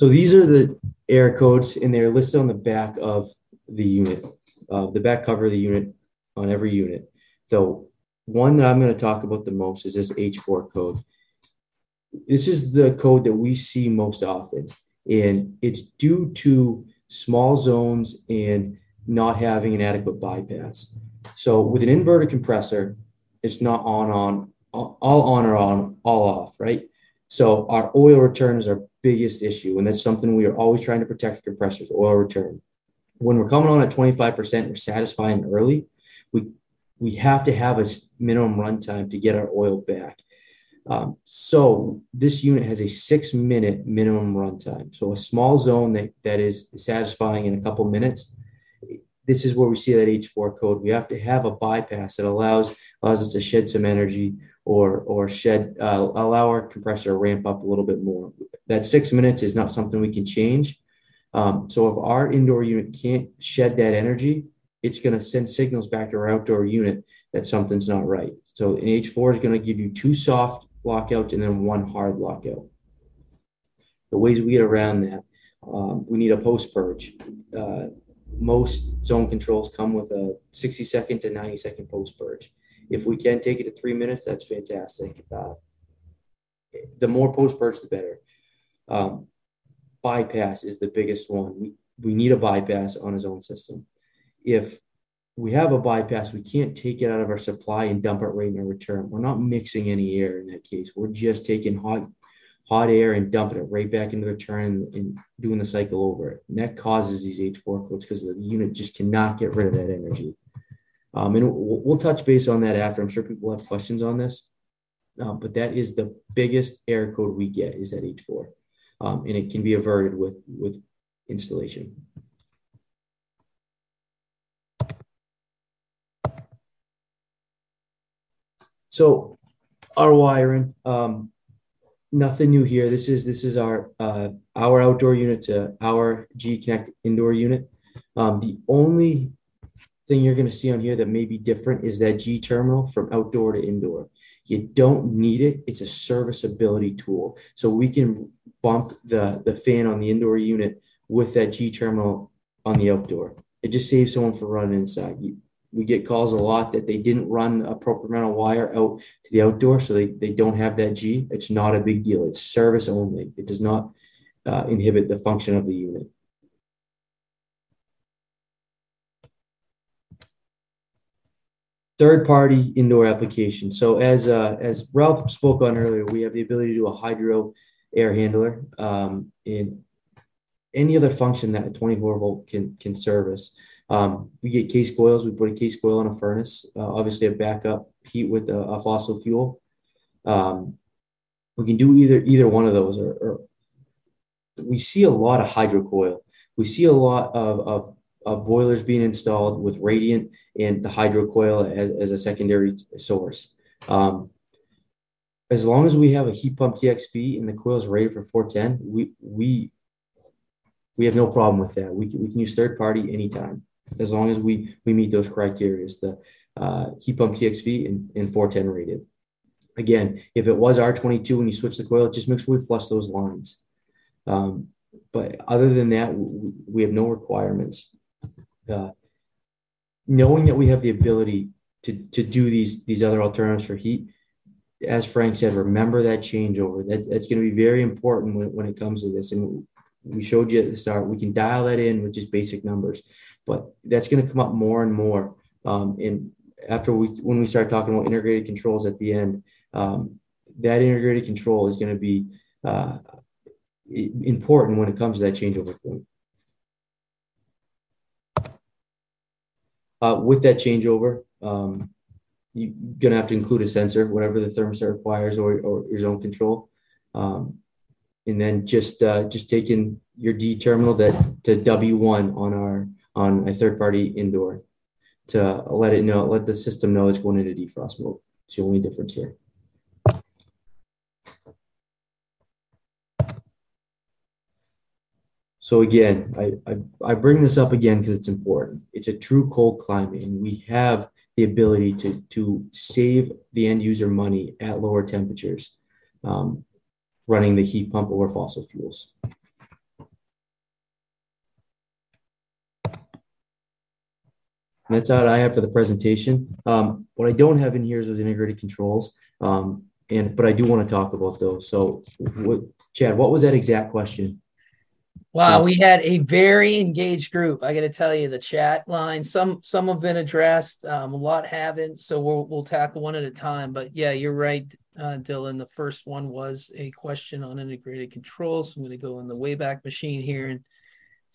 Speaker 2: So these are the error codes, and they're listed on the back of the unit, uh, the back cover of the unit on every unit. So one that I'm going to talk about the most is this H4 code. This is the code that we see most often, and it's due to small zones and not having an adequate bypass. So with an inverter compressor, it's not on on all on or on all off, right? So our oil returns our biggest issue, and that's something we are always trying to protect compressors, oil return. When we're coming on at 25%, we're satisfying early. We we have to have a minimum runtime to get our oil back. Um, so this unit has a six minute minimum runtime. So a small zone that, that is satisfying in a couple minutes. This is where we see that H4 code. We have to have a bypass that allows allows us to shed some energy or or shed uh, allow our compressor to ramp up a little bit more. That six minutes is not something we can change. Um, so if our indoor unit can't shed that energy, it's going to send signals back to our outdoor unit that something's not right. So an H4 is going to give you two soft lockouts and then one hard lockout. The ways we get around that, um, we need a post purge. Uh, most zone controls come with a 60 second to 90 second post purge. If we can take it to three minutes, that's fantastic. Uh, the more post purge, the better. Um, bypass is the biggest one. We, we need a bypass on a zone system. If we have a bypass, we can't take it out of our supply and dump it right in our return. We're not mixing any air in that case. We're just taking hot hot air and dumping it right back into the return and doing the cycle over it. And that causes these H4 codes because the unit just cannot get rid of that energy. Um, and we'll, we'll, touch base on that after. I'm sure people have questions on this. Uh, but that is the biggest error code we get is that H4. Um, and it can be averted with, with installation. So our wiring, um, nothing new here. This is this is our uh, our outdoor unit to our GE Connect indoor unit. Um, the only thing you're going to see on here that may be different is that G terminal from outdoor to indoor. You don't need it. It's a serviceability tool. So we can bump the, the fan on the indoor unit with that G terminal on the outdoor. It just saves someone from running inside. You, we get calls a lot that they didn't run a proper amount of wire out to the outdoor, so they, they don't have that G. It's not a big deal. It's service only. It does not uh, inhibit the function of the unit. Third party indoor application. So as uh, as Ralph spoke on earlier, we have the ability to do a hydro air handler um, in any other function that a 24 volt can can service. Um, we get case coils. We put a case coil in a furnace. Uh, obviously, a backup heat with a, a fossil fuel. Um, we can do either either one of those. Or, or, we see a lot of hydro coil. We see a lot of, of, of boilers being installed with radiant and the hydro coil as, as a secondary source. Um, as long as we have a heat pump TXV and the coil is rated for 410, we we we have no problem with that. We can, we can use third party anytime as long as we we meet those criteria, the uh, heat pump TXV and, and 410 rated. Again, if it was R22 when you switch the coil, just make sure we flush those lines. Um, but other than that, we have no requirements. Uh, knowing that we have the ability to, to do these these other alternatives for heat, as Frank said, remember that changeover. That, that's going to be very important when, when it comes to this. And we showed you at the start, we can dial that in with just basic numbers but that's going to come up more and more. Um, and after we, when we start talking about integrated controls at the end, um, that integrated control is going to be uh, important when it comes to that changeover point. Uh, with that changeover, um, you're gonna have to include a sensor, whatever the thermostat requires, or, or your zone control, um, and then just uh, just taking your D terminal that to W one on our on a third party indoor to let it know, let the system know it's going into defrost mode. It's the only difference here. So again, I, I, I bring this up again because it's important. It's a true cold climate, and we have the ability to, to save the end user money at lower temperatures um, running the heat pump or fossil fuels. And that's all I have for the presentation. Um, what I don't have in here is those integrated controls, um, and but I do want to talk about those. So, what, Chad, what was that exact question?
Speaker 1: Wow, we had a very engaged group. I got to tell you, the chat line. Some some have been addressed, um, a lot haven't. So we'll we'll tackle one at a time. But yeah, you're right, uh, Dylan. The first one was a question on integrated controls. I'm going to go in the Wayback Machine here, and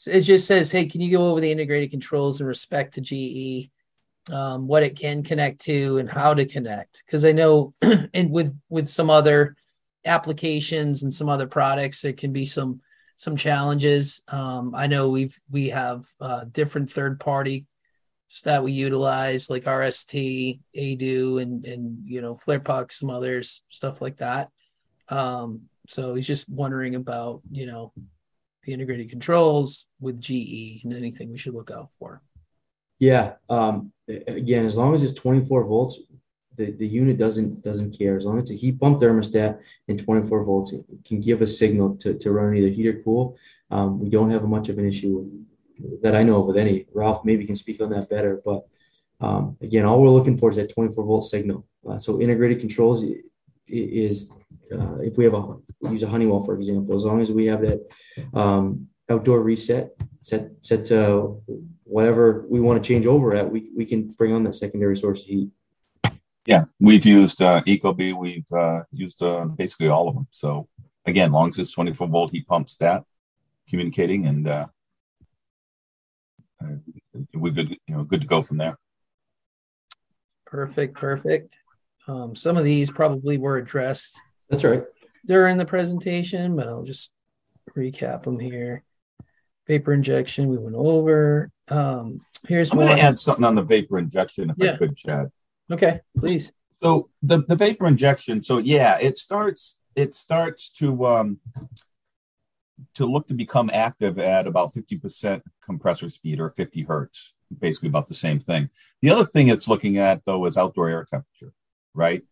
Speaker 1: it just says, "Hey, can you go over the integrated controls in respect to GE, um, what it can connect to, and how to connect?" Because I know, <clears throat> and with with some other applications and some other products, there can be some some challenges. Um, I know we've we have uh, different third party that we utilize like RST, Adu, and and you know Flarepuck, some others, stuff like that. Um, so he's just wondering about you know the integrated controls with GE and anything we should look out for.
Speaker 2: Yeah. Um, again, as long as it's 24 volts, the, the unit doesn't doesn't care. As long as it's a heat pump thermostat and 24 volts it can give a signal to, to run either heat or cool. Um, we don't have much of an issue with, that i know of with any. Ralph maybe can speak on that better but um, again all we're looking for is that 24 volt signal. Uh, so integrated controls is uh, if we have a use a honeywell for example as long as we have that um, outdoor reset set set to whatever we want to change over at we, we can bring on that secondary source heat
Speaker 4: yeah, we've used uh, Ecobee. We've uh, used uh, basically all of them. So again, long as it's 24 volt heat pump stat communicating, and uh, uh, we're good. You know, good to go from there.
Speaker 1: Perfect, perfect. Um, some of these probably were addressed.
Speaker 2: That's right.
Speaker 1: During the presentation, but I'll just recap them here. Vapor injection, we went over. Um, here's
Speaker 4: I'm going to add something on the vapor injection if
Speaker 1: Yeah.
Speaker 4: I could, Chad.
Speaker 1: Okay, please.
Speaker 4: So the, the vapor injection, so yeah, it starts it starts to um, to look to become active at about 50% compressor speed or 50 hertz, basically about the same thing. The other thing it's looking at though is outdoor air temperature, right?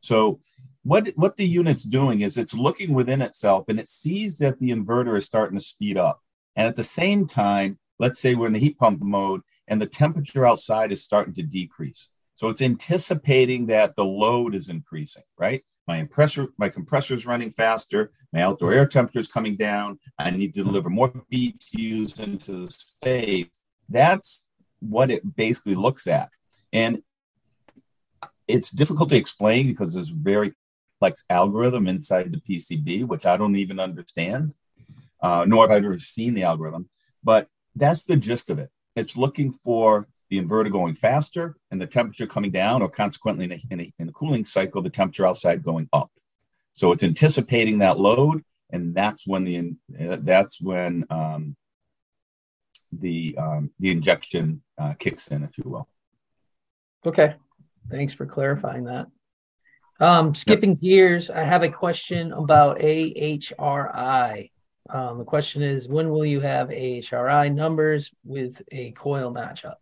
Speaker 4: So what what the unit's doing is it's looking within itself and it sees that the inverter is starting to speed up. And at the same time, let's say we're in the heat pump mode and the temperature outside is starting to decrease. So it's anticipating that the load is increasing, right? My compressor, my compressor is running faster. My outdoor air temperature is coming down. I need to deliver more BTUs into the space. That's what it basically looks at, and it's difficult to explain because there's very complex algorithm inside the PCB, which I don't even understand, uh, nor have I ever seen the algorithm. But that's the gist of it. It's looking for the inverter going faster and the temperature coming down, or consequently in a, in a, in a cooling cycle, the temperature outside going up. So it's anticipating that load, and that's when the that's when um, the um, the injection uh, kicks in, if you will.
Speaker 1: Okay, thanks for clarifying that. Um, skipping gears, I have a question about AHRI. Um, the question is, when will you have AHRI numbers with a coil matchup?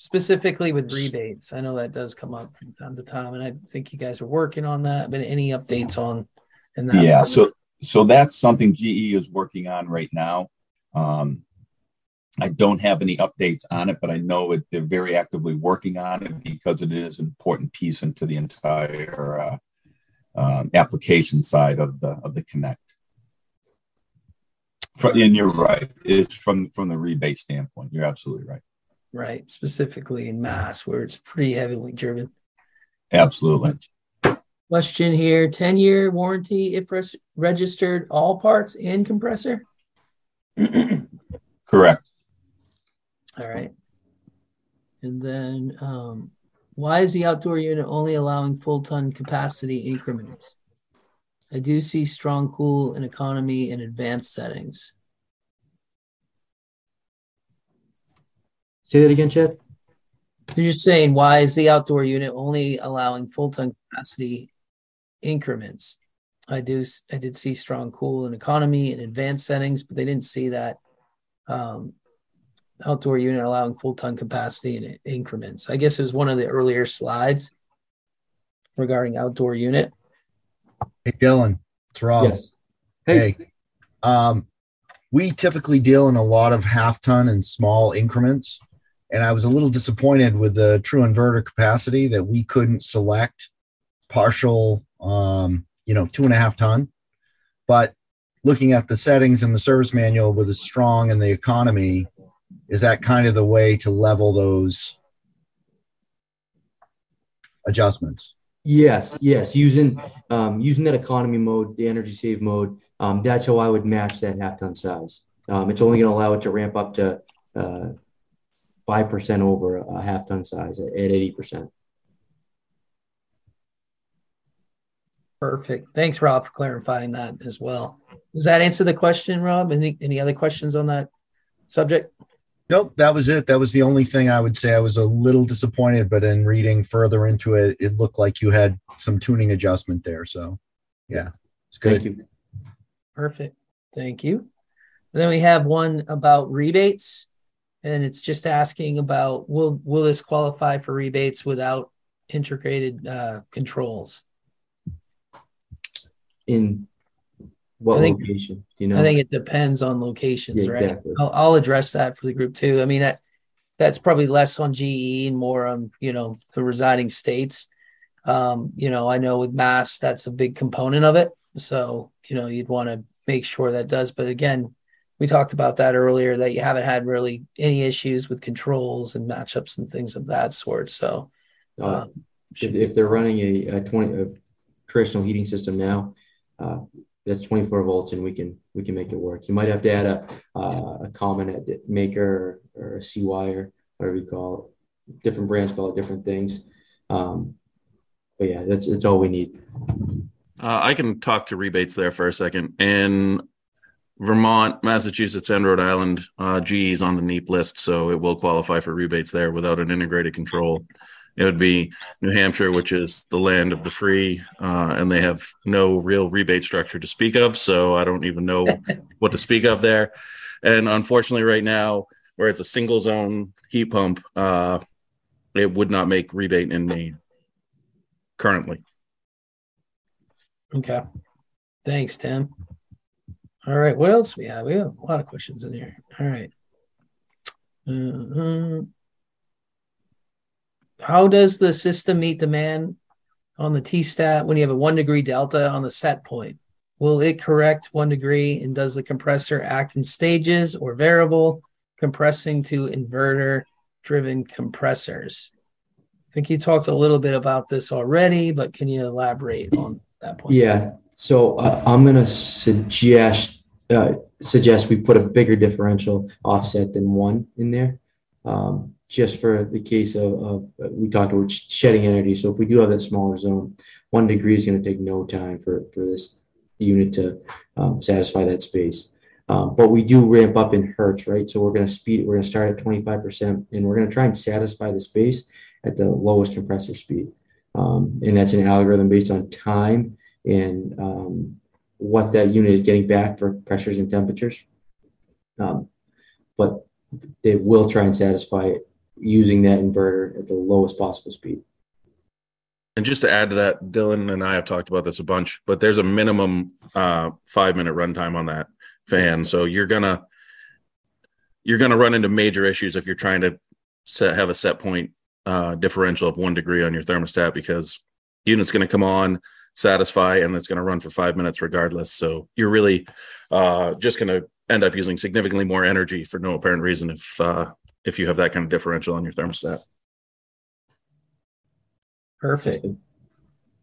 Speaker 1: Specifically with rebates, I know that does come up from time to time, and I think you guys are working on that. But any updates on? In that
Speaker 4: Yeah, so so that's something GE is working on right now. Um, I don't have any updates on it, but I know it, they're very actively working on it because it is an important piece into the entire uh, um, application side of the of the Connect. And you're right. It's from from the rebate standpoint. You're absolutely right.
Speaker 1: Right, specifically in mass, where it's pretty heavily driven.
Speaker 4: Absolutely.
Speaker 1: Question here 10 year warranty if res- registered all parts and compressor? <clears throat>
Speaker 4: Correct.
Speaker 1: All right. And then um, why is the outdoor unit only allowing full ton capacity increments? I do see strong cool and economy in advanced settings.
Speaker 2: Say that again, Chad.
Speaker 1: You're just saying why is the outdoor unit only allowing full ton capacity increments? I do I did see strong cool and economy and advanced settings, but they didn't see that um, outdoor unit allowing full ton capacity in increments. I guess it was one of the earlier slides regarding outdoor unit.
Speaker 6: Hey, Dylan, it's Rob.
Speaker 2: Yes. Hey.
Speaker 6: Hey, um, we typically deal in a lot of half ton and small increments. And I was a little disappointed with the true inverter capacity that we couldn't select partial, um, you know, two and a half ton. But looking at the settings in the service manual with the strong and the economy, is that kind of the way to level those adjustments?
Speaker 2: Yes, yes. Using um, using that economy mode, the energy save mode, um, that's how I would match that half ton size. Um, it's only going to allow it to ramp up to uh, five uh, percent over a half ton size at eighty percent.
Speaker 1: Perfect. Thanks, Rob, for clarifying that as well. Does that answer the question, Rob? Any any other questions on that subject?
Speaker 6: Nope, that was it. That was the only thing I would say. I was a little disappointed, but in reading further into it, it looked like you had some tuning adjustment there. So, yeah, it's good.
Speaker 2: Thank you.
Speaker 1: Perfect. Thank you. And then we have one about rebates, and it's just asking about will will this qualify for rebates without integrated uh, controls?
Speaker 2: In what
Speaker 1: I think-
Speaker 2: location? You know,
Speaker 1: I think it depends on locations,
Speaker 2: Yeah,
Speaker 1: right?
Speaker 2: exactly.
Speaker 1: I'll, I'll address that for the group too. I mean, that that's probably less on GE and more on you know the residing states. Um, you know, I know with Mass, that's a big component of it. So you know, you'd want to make sure that does. But again, we talked about that earlier that you haven't had really any issues with controls and matchups and things of that sort. So
Speaker 2: uh,
Speaker 1: um,
Speaker 2: if, if they're running a, a twenty a traditional heating system now, uh, that's twenty four volts, and we can we can make it work. You might have to add a uh, a common maker or, or a C wire, whatever you call it. Different brands call it different things. Um, but yeah, that's it's all we need.
Speaker 7: Uh, I can talk to rebates there for a second. In Vermont, Massachusetts, and Rhode Island, uh, GE is on the NEEP list, so it will qualify for rebates there without an integrated control. It would be New Hampshire, which is the land of the free, uh, and they have no real rebate structure to speak of. So I don't even know <laughs> what to speak of there. And unfortunately, right now, where it's a single zone heat pump, uh, it would not make rebate in Maine currently.
Speaker 1: Okay. Thanks, Tim. All right. What else we have? We have a lot of questions in here. All right. Uh, how does the system meet demand on the T stat when you have a one degree delta on the set point? Will it correct one degree? And does the compressor act in stages or variable, compressing to inverter driven compressors? I think you talked a little bit about this already, but can you elaborate on that point?
Speaker 2: Yeah. So uh, I'm gonna suggest uh, suggest we put a bigger differential offset than one in there, um, just for the case of, of uh, we talked about shedding energy. So if we do have that smaller zone, one degree is going to take no time for for this unit to um, satisfy that space. Um, but we do ramp up in hertz, right? So we're going to speed. We're going to start at 25%, and we're going to try and satisfy the space at the lowest compressor speed. Um, and that's an algorithm based on time and um, what that unit is getting back for pressures and temperatures. Um, but they will try and satisfy it using that inverter at the lowest possible speed.
Speaker 7: And just to add to that, Dylan and I have talked about this a bunch, but there's a minimum uh, five minute runtime on that fan. So you're gonna you're gonna run into major issues if you're trying to set, have a set point uh, differential of one degree on your thermostat because unit's to come on, satisfy, and it's going to run for five minutes regardless. So you're really uh, just going to end up using significantly more energy for no apparent reason if uh, if you have that kind of differential on your thermostat.
Speaker 1: Perfect.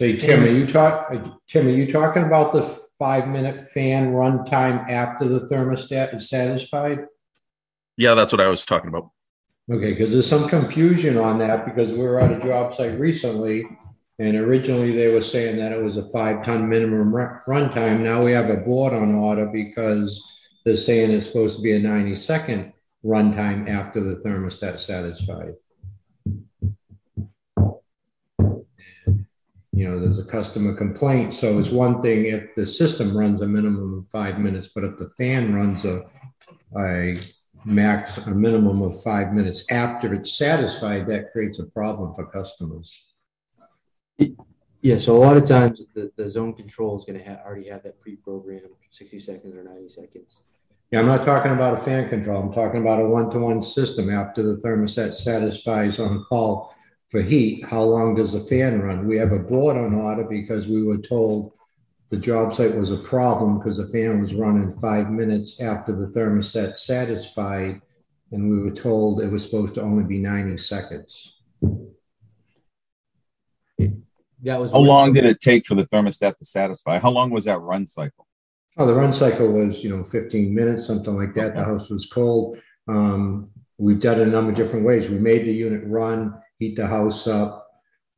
Speaker 5: Say, Tim, are you talk, Tim, are you talking about the five-minute fan runtime after the thermostat is satisfied?
Speaker 7: Yeah, that's what I was talking about.
Speaker 5: Okay, because there's some confusion on that because we were at a job site recently and originally they were saying that it was a five-ton minimum ru- runtime. Now we have a board on order because they're saying it's supposed to be a ninety-second runtime after the thermostat satisfied. You know, there's a customer complaint, so it's one thing if the system runs a minimum of five minutes, but if the fan runs a, a max, a minimum of five minutes after it's satisfied, that creates a problem for customers.
Speaker 2: Yeah, so a lot of times the, the zone control is going to ha- already have that pre-programmed 60 seconds or 90 seconds.
Speaker 5: Yeah, I'm not talking about a fan control. I'm talking about a one-to-one system after the thermostat satisfies on call for heat. How long does the fan run? We have a board on order because we were told the job site was a problem because the fan was running five minutes after the thermostat satisfied. And we were told it was supposed to only be 90 seconds.
Speaker 2: That was
Speaker 4: How long did it take for the thermostat to satisfy? How long was that run cycle?
Speaker 5: Oh, the run cycle was, you know, 15 minutes, something like that. The house was cold. Um, we've done it a number of different ways. We made the unit run, heat the house up,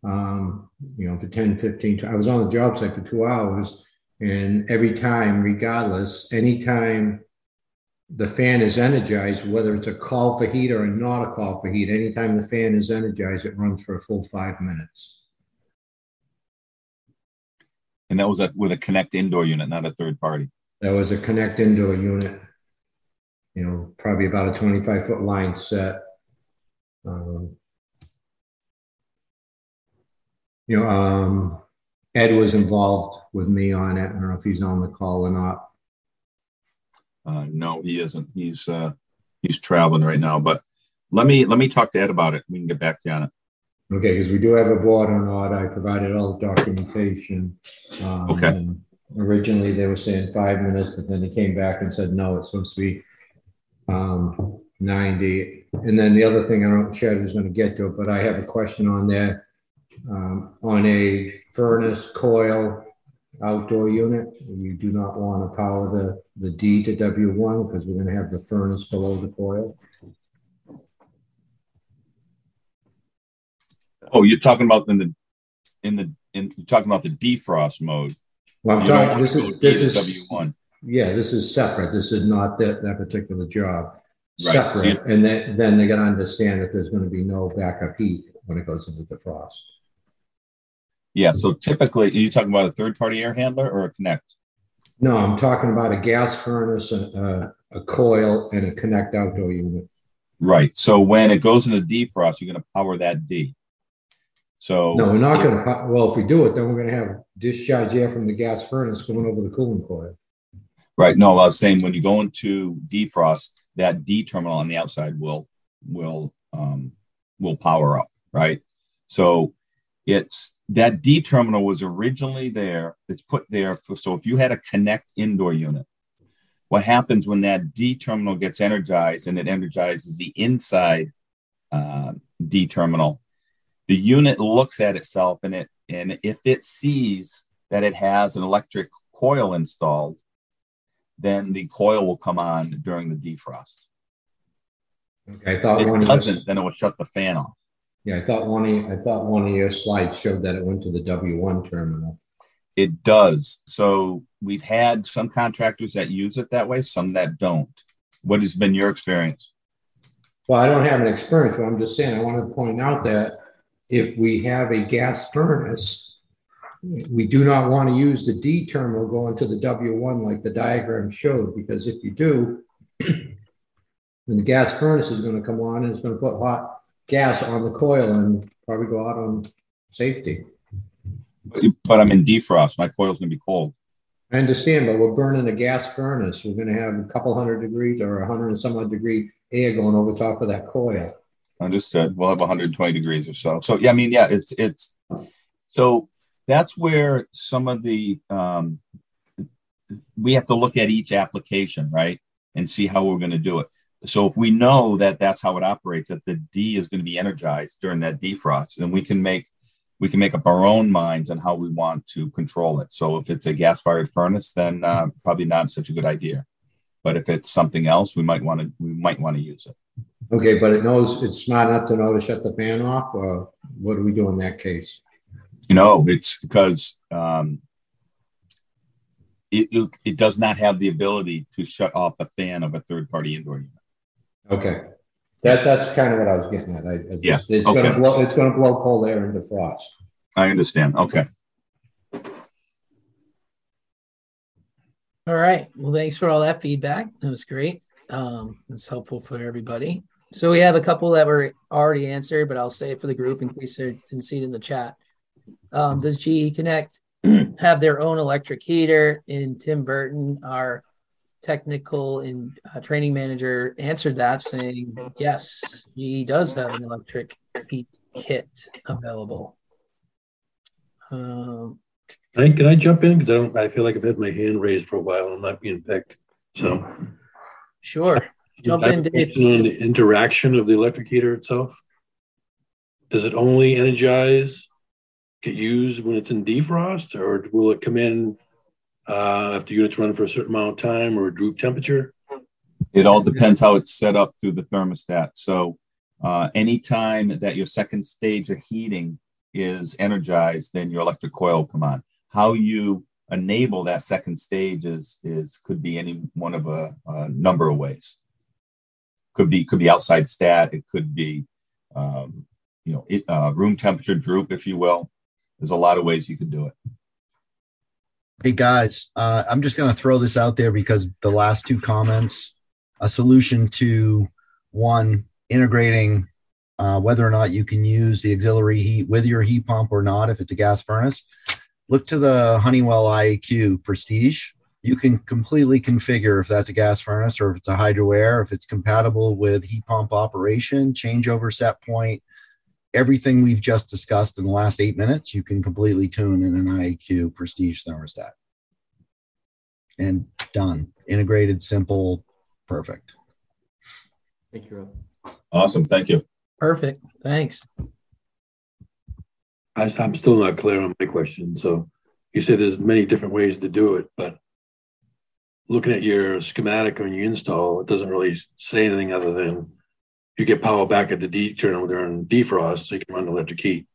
Speaker 5: um, you know, for 10, 15. I was on the job site for two hours. And every time, regardless, anytime the fan is energized, whether it's a call for heat or not a call for heat, anytime the fan is energized, it runs for a full five minutes.
Speaker 4: And that was a, with a Connect indoor unit, not a third party.
Speaker 5: That was a connect indoor unit. You know, probably about a 25 foot line set. Um, you know, um, Ed was involved with me on it. I don't know if he's on the call or not.
Speaker 4: Uh, no, he isn't. He's uh, he's traveling right now. But let me let me talk to Ed about it. We can get back to you on it.
Speaker 5: Okay, because we do have a board on order. I provided all the documentation. Um,
Speaker 4: Okay.
Speaker 5: and Originally, they were saying five minutes, but then they came back and said, no, it's supposed to be um, 90. And then the other thing, I don't know if Chad was going to get to it, but I have a question on there. Um, on a furnace coil outdoor unit, you do not want to power the, the D to W1 because we're going to have the furnace below the coil.
Speaker 4: Oh, you're talking about in the in the in you're talking about the defrost mode.
Speaker 5: Well, I'm talking, this is, this is.
Speaker 4: W one.
Speaker 5: Yeah, this is separate. This is not that, that particular job.
Speaker 4: Right.
Speaker 5: Separate. And then, then they gotta understand that there's gonna be no backup heat when it goes into the frost.
Speaker 4: Yeah. So typically, are you talking about a third party air handler or a Connect?
Speaker 5: No, I'm talking about a gas furnace, a, a, a coil and a connect outdoor unit.
Speaker 4: Right. So when it goes into defrost, you're going to power that D. So
Speaker 5: No, we're not gonna, well, if we do it, then we're gonna have discharge air from the gas furnace going over the cooling coil.
Speaker 4: Right. No, I was saying when you go into defrost, that D terminal on the outside will will um, will power up. Right. So it's that D terminal was originally there. It's put there for so if you had a connect indoor unit, what happens when that D terminal gets energized and it energizes the inside uh, D terminal? The unit looks at itself and it and if it sees that it has an electric coil installed, then the coil will come on during the defrost.
Speaker 5: Okay, I thought
Speaker 4: If it doesn't, then it will shut the fan off.
Speaker 5: yeah, I thought one of, you- I thought one of your slides showed that it went to the W one terminal.
Speaker 4: It does. So we've had some contractors that use it that way, some that don't. What has been your experience?
Speaker 5: Well, I don't have an experience, but I'm just saying, I want to point out that if we have a gas furnace, we do not want to use the D terminal going to the W1 like the diagram showed, because if you do, <clears throat> then the gas furnace is going to come on and it's going to put hot gas on the coil and probably go out on safety.
Speaker 4: But I'm in defrost. My coil's going to be cold.
Speaker 5: I understand, but we're burning a gas furnace. We're going to have a couple hundred degrees or a hundred and some odd degree air going over top of that coil.
Speaker 4: Understood. We'll have 120 degrees or so. So yeah, I mean, yeah, it's it's so that's where some of the um, we have to look at each application, right, and see how we're going to do it. So if we know that that's how it operates, that the D is going to be energized during that defrost, then we can make we can make up our own minds on how we want to control it. So if it's a gas fired furnace, then uh, probably not such a good idea. But if it's something else, we might want to we might want to use it.
Speaker 5: Okay, but it knows it's smart enough to know to shut the fan off. Or what do we do in that case?
Speaker 4: You know, it's because um, it, it, it does not have the ability to shut off the fan of a third party indoor unit.
Speaker 5: Okay, that that's kind of what I was getting at. I, I just,
Speaker 4: Yeah,
Speaker 5: it's
Speaker 4: okay.
Speaker 5: gonna blow. It's gonna blow cold air into frost.
Speaker 4: I understand. Okay.
Speaker 1: All right. Well, thanks for all that feedback. That was great. Um, it's helpful for everybody. So we have a couple that were already answered, but I'll say it for the group in case they didn't see it in the chat. Um, does GE Connect <clears throat> have their own electric heater? And Tim Burton, our technical and uh, training manager, answered that saying yes, GE does have an electric heat kit available. Um,
Speaker 8: Can I, can I jump in? Because I don't, I feel like I've had my hand raised for a while and I'm not being picked. So.
Speaker 1: sure. Jump
Speaker 8: I
Speaker 1: in,
Speaker 8: a
Speaker 1: Dave.
Speaker 8: question On the interaction of the electric heater itself. Does it only energize, get used when it's in defrost, or will it come in uh, if the unit's running for a certain amount of time or droop temperature?
Speaker 4: It all depends how it's set up through the thermostat. So, uh, anytime that your second stage of heating is energized, then your electric coil will come on. How you enable that second stage is is could be any one of a, a number of ways. Could be could be outside stat. It could be um, you know it, uh, room temperature droop, if you will. There's a lot of ways you could do it.
Speaker 6: Hey guys, uh, I'm just going to throw this out there because the last two comments, a solution to one integrating uh, whether or not you can use the auxiliary heat with your heat pump or not if it's a gas furnace. Look to the Honeywell IAQ Prestige. You can completely configure if that's a gas furnace or if it's a hydro air, if it's compatible with heat pump operation, changeover set point, everything we've just discussed in the last eight minutes, you can completely tune in an IAQ Prestige thermostat. And done. Integrated, simple, perfect.
Speaker 2: Thank you, Rob.
Speaker 4: Awesome, thank you.
Speaker 1: Perfect. Thanks.
Speaker 8: I, I'm still not clear on my question. So you said there's many different ways to do it, but looking at your schematic when you install, it doesn't really say anything other than you get power back at the D terminal during defrost, so you can run the electric heat.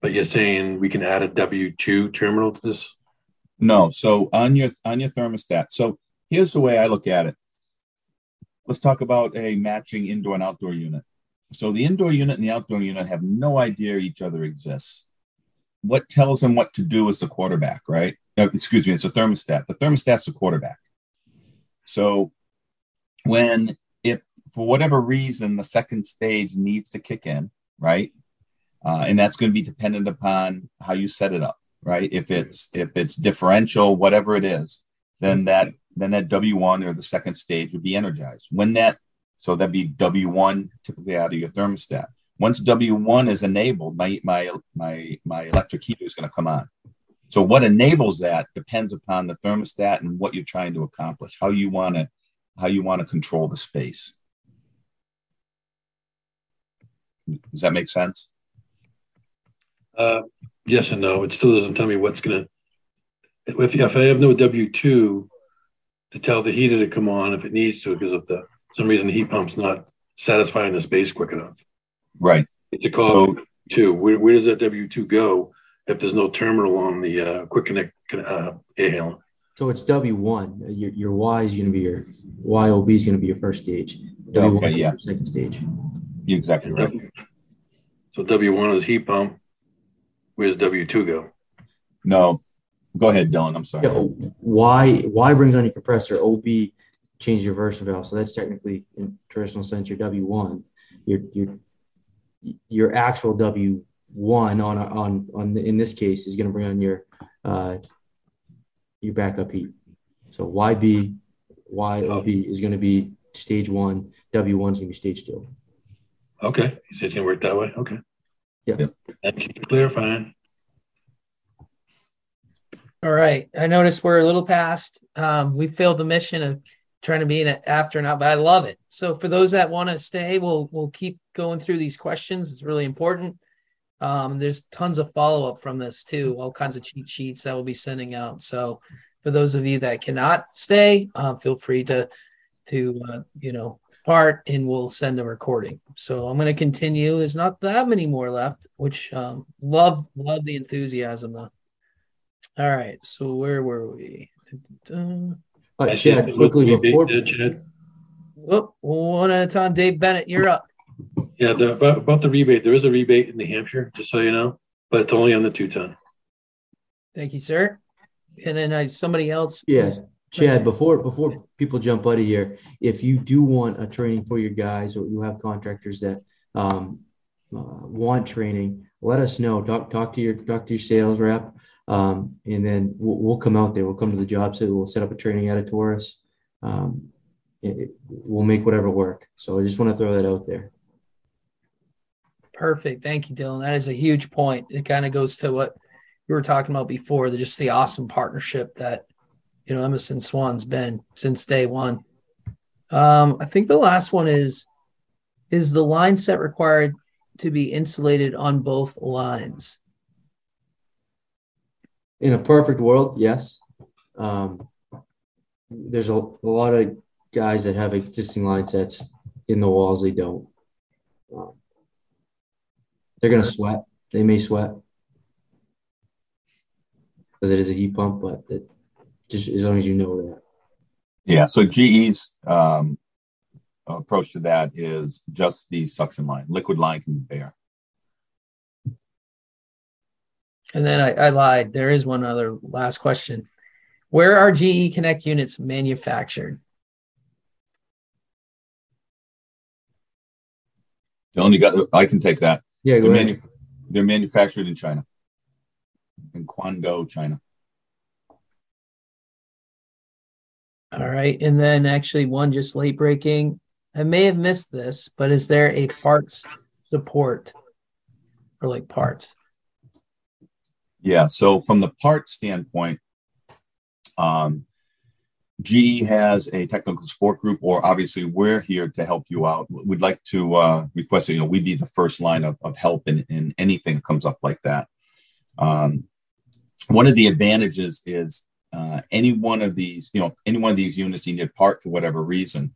Speaker 8: But you're saying we can add a W2 terminal to this?
Speaker 4: No. So on your on your thermostat. So here's the way I look at it. Let's talk about a matching indoor and outdoor unit. So the indoor unit and the outdoor unit have no idea each other exists. What tells them what to do is the quarterback, right? Excuse me, it's a thermostat. The thermostat's the quarterback. So when if for whatever reason the second stage needs to kick in, right? Uh, and that's going to be dependent upon how you set it up right? If it's if it's differential, whatever it is, then that then that W1 or the second stage would be energized. When that so that'd be W1 typically out of your thermostat. Once W1 is enabled, my my my my electric heater is going to come on. So what enables that depends upon the thermostat and what you're trying to accomplish, how you want to how you want to control the space. Does that make sense?
Speaker 8: Uh, yes and no. It still doesn't tell me what's going to. If, if I have no W two to tell the heater to come on if it needs to, because of the some reason the heat pump's not satisfying the space quick enough.
Speaker 4: Right.
Speaker 8: It's a call
Speaker 4: So
Speaker 8: two. Where, where does that W two go if there's no terminal on the uh, quick connect uh, air?
Speaker 2: So it's W one. Your your Y is going to be your YOB is going to be your first stage. W1
Speaker 4: Okay, yeah.
Speaker 2: second stage.
Speaker 4: you're exactly right.
Speaker 8: So W one is heat pump. Where's W two go?
Speaker 4: No. Go ahead, Dylan. I'm sorry.
Speaker 2: Yeah, Y Y brings on your compressor. OB changes your reverser valve. So that's technically in traditional sense your W one. Your your your actual W one on on on the, in this case is going to bring on your uh, your backup heat. So YB YOB is going to be stage one. W one is going to be stage two.
Speaker 8: Okay, you said it's gonna work that way. Okay.
Speaker 2: Yeah.
Speaker 8: Thank you for clarifying.
Speaker 1: All right. I noticed we're a little past. Um, we failed the mission of trying to be an astronaut, but I love it. So for those that want to stay, we'll we'll keep going through these questions. It's really important. Um, there's tons of follow up from this too, all kinds of cheat sheets that we'll be sending out. So for those of you that cannot stay, uh, feel free to to uh, you know part and we'll send a recording. So I'm going to continue. There's not that many more left, which um, love love the enthusiasm though. All right, so where were we?
Speaker 2: All right, Chad, quickly before.
Speaker 1: Whoop, one at a time. Dave Bennett, you're up.
Speaker 8: Yeah, the, about, about the rebate, there is a rebate in New Hampshire, just so you know, but it's only on the two ton.
Speaker 1: Thank you, sir. And then uh, somebody else.
Speaker 2: Yes. Chad, before before people jump out of here, if you do want a training for your guys, or you have contractors that um, uh, want training, let us know. Talk talk to your talk to your sales rep, um, and then we'll, we'll, come out there. We'll come to the job site. We'll set up a training Taurus. Um, we'll make whatever work. So I just want to throw that out there.
Speaker 1: Perfect. Thank you, Dylan. That is a huge point. It kind of goes to what you were talking about before, the, just the awesome partnership that you know Emerson Swan's been since day one. Um, I think the last one is is the line set required to be insulated on both lines?
Speaker 2: In a perfect world, yes. Um, there's a, a, lot of guys that have existing line sets in the walls. They don't. Um, they're gonna sweat. They may sweat because it is a heat pump, but it, just as long as you know that.
Speaker 4: Yeah. So GE's um, approach to that is just the suction line. Liquid line can bear.
Speaker 1: And then I, I lied. There is one other last question. Where are GE Connect units manufactured?
Speaker 4: Dylan, you got. I can take that.
Speaker 2: Yeah,
Speaker 4: they're, manu- they're manufactured in China, in Quanzhou, China.
Speaker 1: All right. And then actually one just late breaking. I may have missed this, but is there a parts support for like parts?
Speaker 4: Yeah. So from the part standpoint, um, GE has a technical support group, or obviously we're here to help you out. We'd like to uh, request, you know, we'd be the first line of, of help in, in anything that comes up like that. Um, one of the advantages is uh, any one of these, you know, any one of these units you need a part for whatever reason,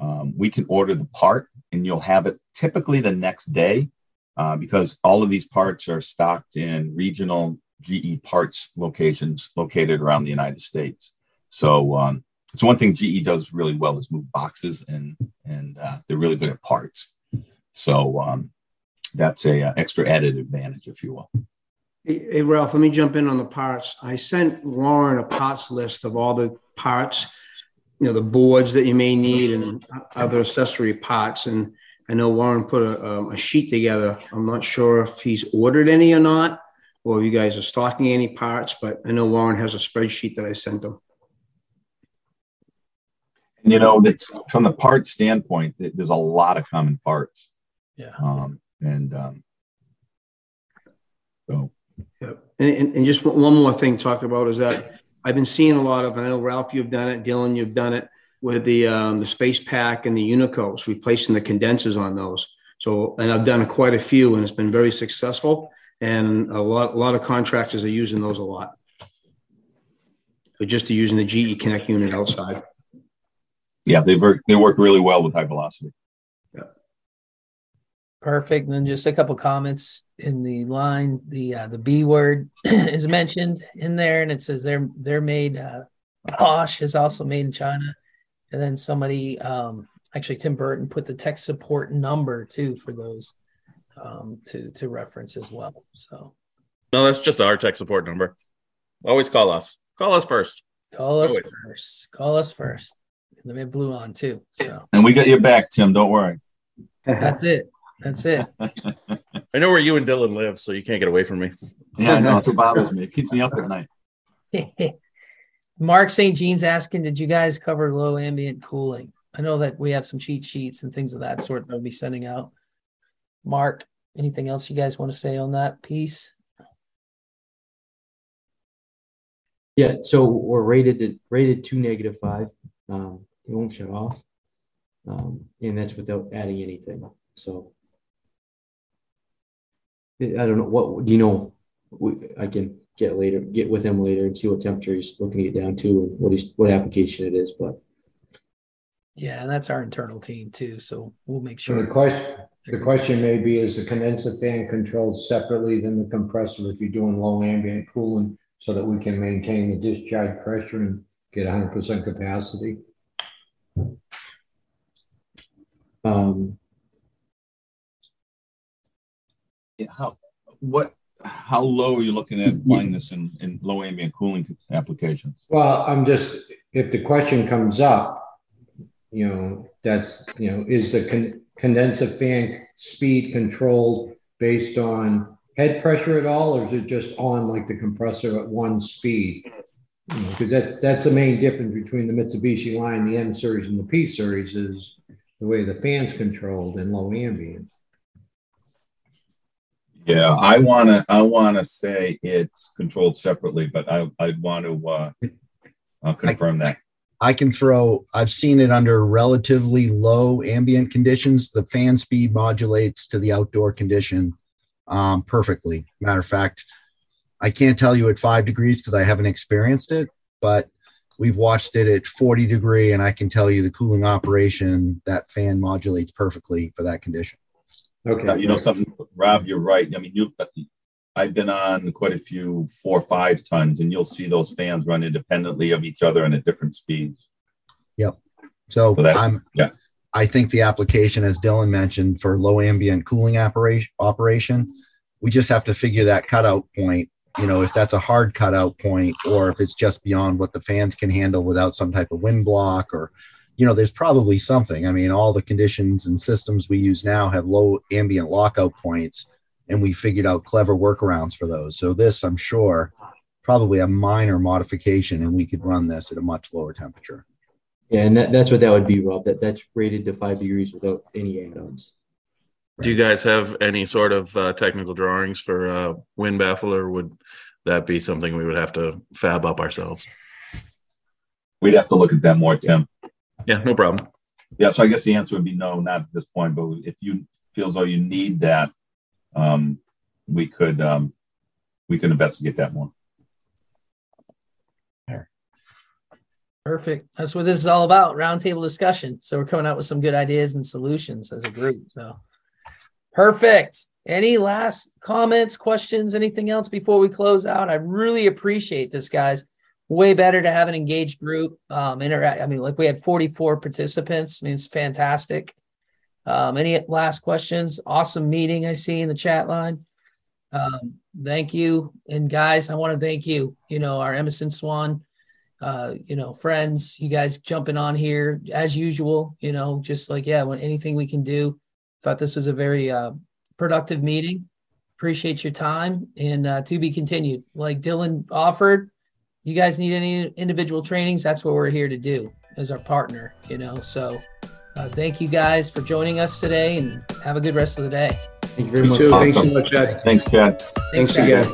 Speaker 4: um, we can order the part and you'll have it typically the next day uh, because all of these parts are stocked in regional GE parts locations located around the United States. So, um, so one thing GE does really well is move boxes, and and uh, they're really good at parts. So um, that's a, a uh, extra added advantage, if you will.
Speaker 9: Hey, hey, Ralph, let me jump in on the parts. I sent Lauren a parts list of all the parts, you know, the boards that you may need and other accessory parts. And I know Warren put a, a sheet together. I'm not sure if he's ordered any or not, or you guys are stocking any parts, but I know Warren has a spreadsheet that I sent him.
Speaker 4: You know, that's from the part standpoint, there's a lot of common parts.
Speaker 1: Yeah.
Speaker 4: Um, and um, so
Speaker 9: Yep. And, and, and, just one more thing to talk about is that I've been seeing a lot of, I know Ralph, you've done it, Dylan, you've done it with the, um, the SpacePak and the Unicos, replacing the condensers on those. So, and I've done quite a few and it's been very successful. And a lot, a lot of contractors are using those a lot. But just using the GE Connect unit outside.
Speaker 4: Yeah, they work, they work really well with high velocity. Yeah.
Speaker 1: Perfect. And then just a couple comments in the line. The uh, the B word <clears throat> is mentioned in there, and it says they're they're made. Uh, Bosch is also made in China, and then somebody, um, actually Tim Burton, put the tech support number too for those um, to to reference as well. So
Speaker 7: no, that's just our tech support number. Always call us. Call us first.
Speaker 1: Call us Always. first. Call us first. And then we have Bluon too. So
Speaker 4: and we got your back, Tim. Don't worry.
Speaker 1: That's it. That's it. <laughs>
Speaker 7: I know where you and Dylan live, so you can't get away from me.
Speaker 4: Yeah, I know. That's what bothers me. It keeps me up at night. <laughs>
Speaker 1: Mark St. Jean's asking, did you guys cover low ambient cooling? I know that we have some cheat sheets and things of that sort that we'll be sending out. Mark, anything else you guys want to say on that piece?
Speaker 2: Yeah, so we're rated to, rated to negative five. Um, it won't shut off, um, and that's without adding anything. So I don't know what do you know. We, I can get later, get with him later and see what temperature he's looking to get down to and what he's what application it is. But
Speaker 1: Yeah, and that's our internal team too. So we'll make
Speaker 5: So the
Speaker 1: sure.
Speaker 5: question, the question may be, is the condenser fan controlled separately than the compressor if you're doing low ambient cooling so that we can maintain the discharge pressure and get hundred percent capacity?
Speaker 2: um,
Speaker 4: Yeah, how what how low are you looking at applying this in, in low ambient cooling applications?
Speaker 5: Well, I'm just, if the question comes up, you know, that's, you know, is the con- condenser fan speed controlled based on head pressure at all, or is it just on like the compressor at one speed? You know, because that, that's the main difference between the Mitsubishi line, the M series and the P series is the way the fan's controlled in low ambient.
Speaker 4: Yeah, I wanna I wanna say it's controlled separately, but I I'd want to uh, uh confirm that.
Speaker 6: I can throw, I've seen it under relatively low ambient conditions. The fan speed modulates to the outdoor condition um, perfectly. Matter of fact, I can't tell you at five degrees because I haven't experienced it, but we've watched it at 40 degree and I can tell you the cooling operation, that fan modulates perfectly for that condition.
Speaker 5: Okay.
Speaker 4: You know something, Rob, you're right. I mean, you I've been on quite a few four or five tons, and you'll see those fans run independently of each other and at different speeds.
Speaker 6: So
Speaker 4: So that-
Speaker 6: I'm,
Speaker 4: yeah.
Speaker 6: I think the application, as Dylan mentioned, for low ambient cooling operation, operation, we just have to figure that cutout point. You know, if that's a hard cutout point, or if it's just beyond what the fans can handle without some type of wind block, or you know, there's probably something. I mean, all the conditions and systems we use now have low ambient lockout points, and we figured out clever workarounds for those. So this, I'm sure, probably a minor modification, and we could run this at a much lower temperature.
Speaker 2: yeah, and that, that's what that would be, Rob. That that's rated to five degrees without any add-ons.
Speaker 7: Do you guys have any sort of uh, technical drawings for uh, wind baffle, or would that be something we would have to fab up ourselves?
Speaker 4: We'd have to look at that more, Tim.
Speaker 7: Yeah, no problem.
Speaker 4: Yeah, so I guess the answer would be no, not at this point. But if you feel as though you need that, um, we could um, we could investigate that more.
Speaker 1: Perfect. That's what this is all about. Roundtable discussion. So we're coming out with some good ideas and solutions as a group. So perfect. Any last comments, questions, anything else before we close out? I really appreciate this, guys. Way better to have an engaged group. Um, interact. I mean, like we had 44 participants. I mean, it's fantastic. Um, any last questions? Awesome meeting I see in the chat line. Um, thank you. And guys, I want to thank you, you know, our Emerson Swan uh, you know, friends, you guys jumping on here as usual, you know, just like, yeah, when anything we can do. Thought this was a very uh, productive meeting. Appreciate your time and uh, to be continued. Like Dylan offered, you guys need any individual trainings, that's what we're here to do as our partner, you know. So uh, thank you guys for joining us today and have a good rest of the day.
Speaker 2: Thank you very
Speaker 9: You
Speaker 2: much.
Speaker 9: too. Thanks so much, Chad.
Speaker 4: Thanks, Chad.
Speaker 9: Thanks
Speaker 1: Chad.
Speaker 9: again.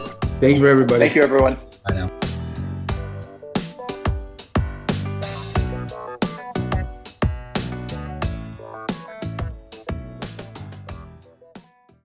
Speaker 9: Thank you for everybody.
Speaker 3: Thank you, everyone.
Speaker 6: I know.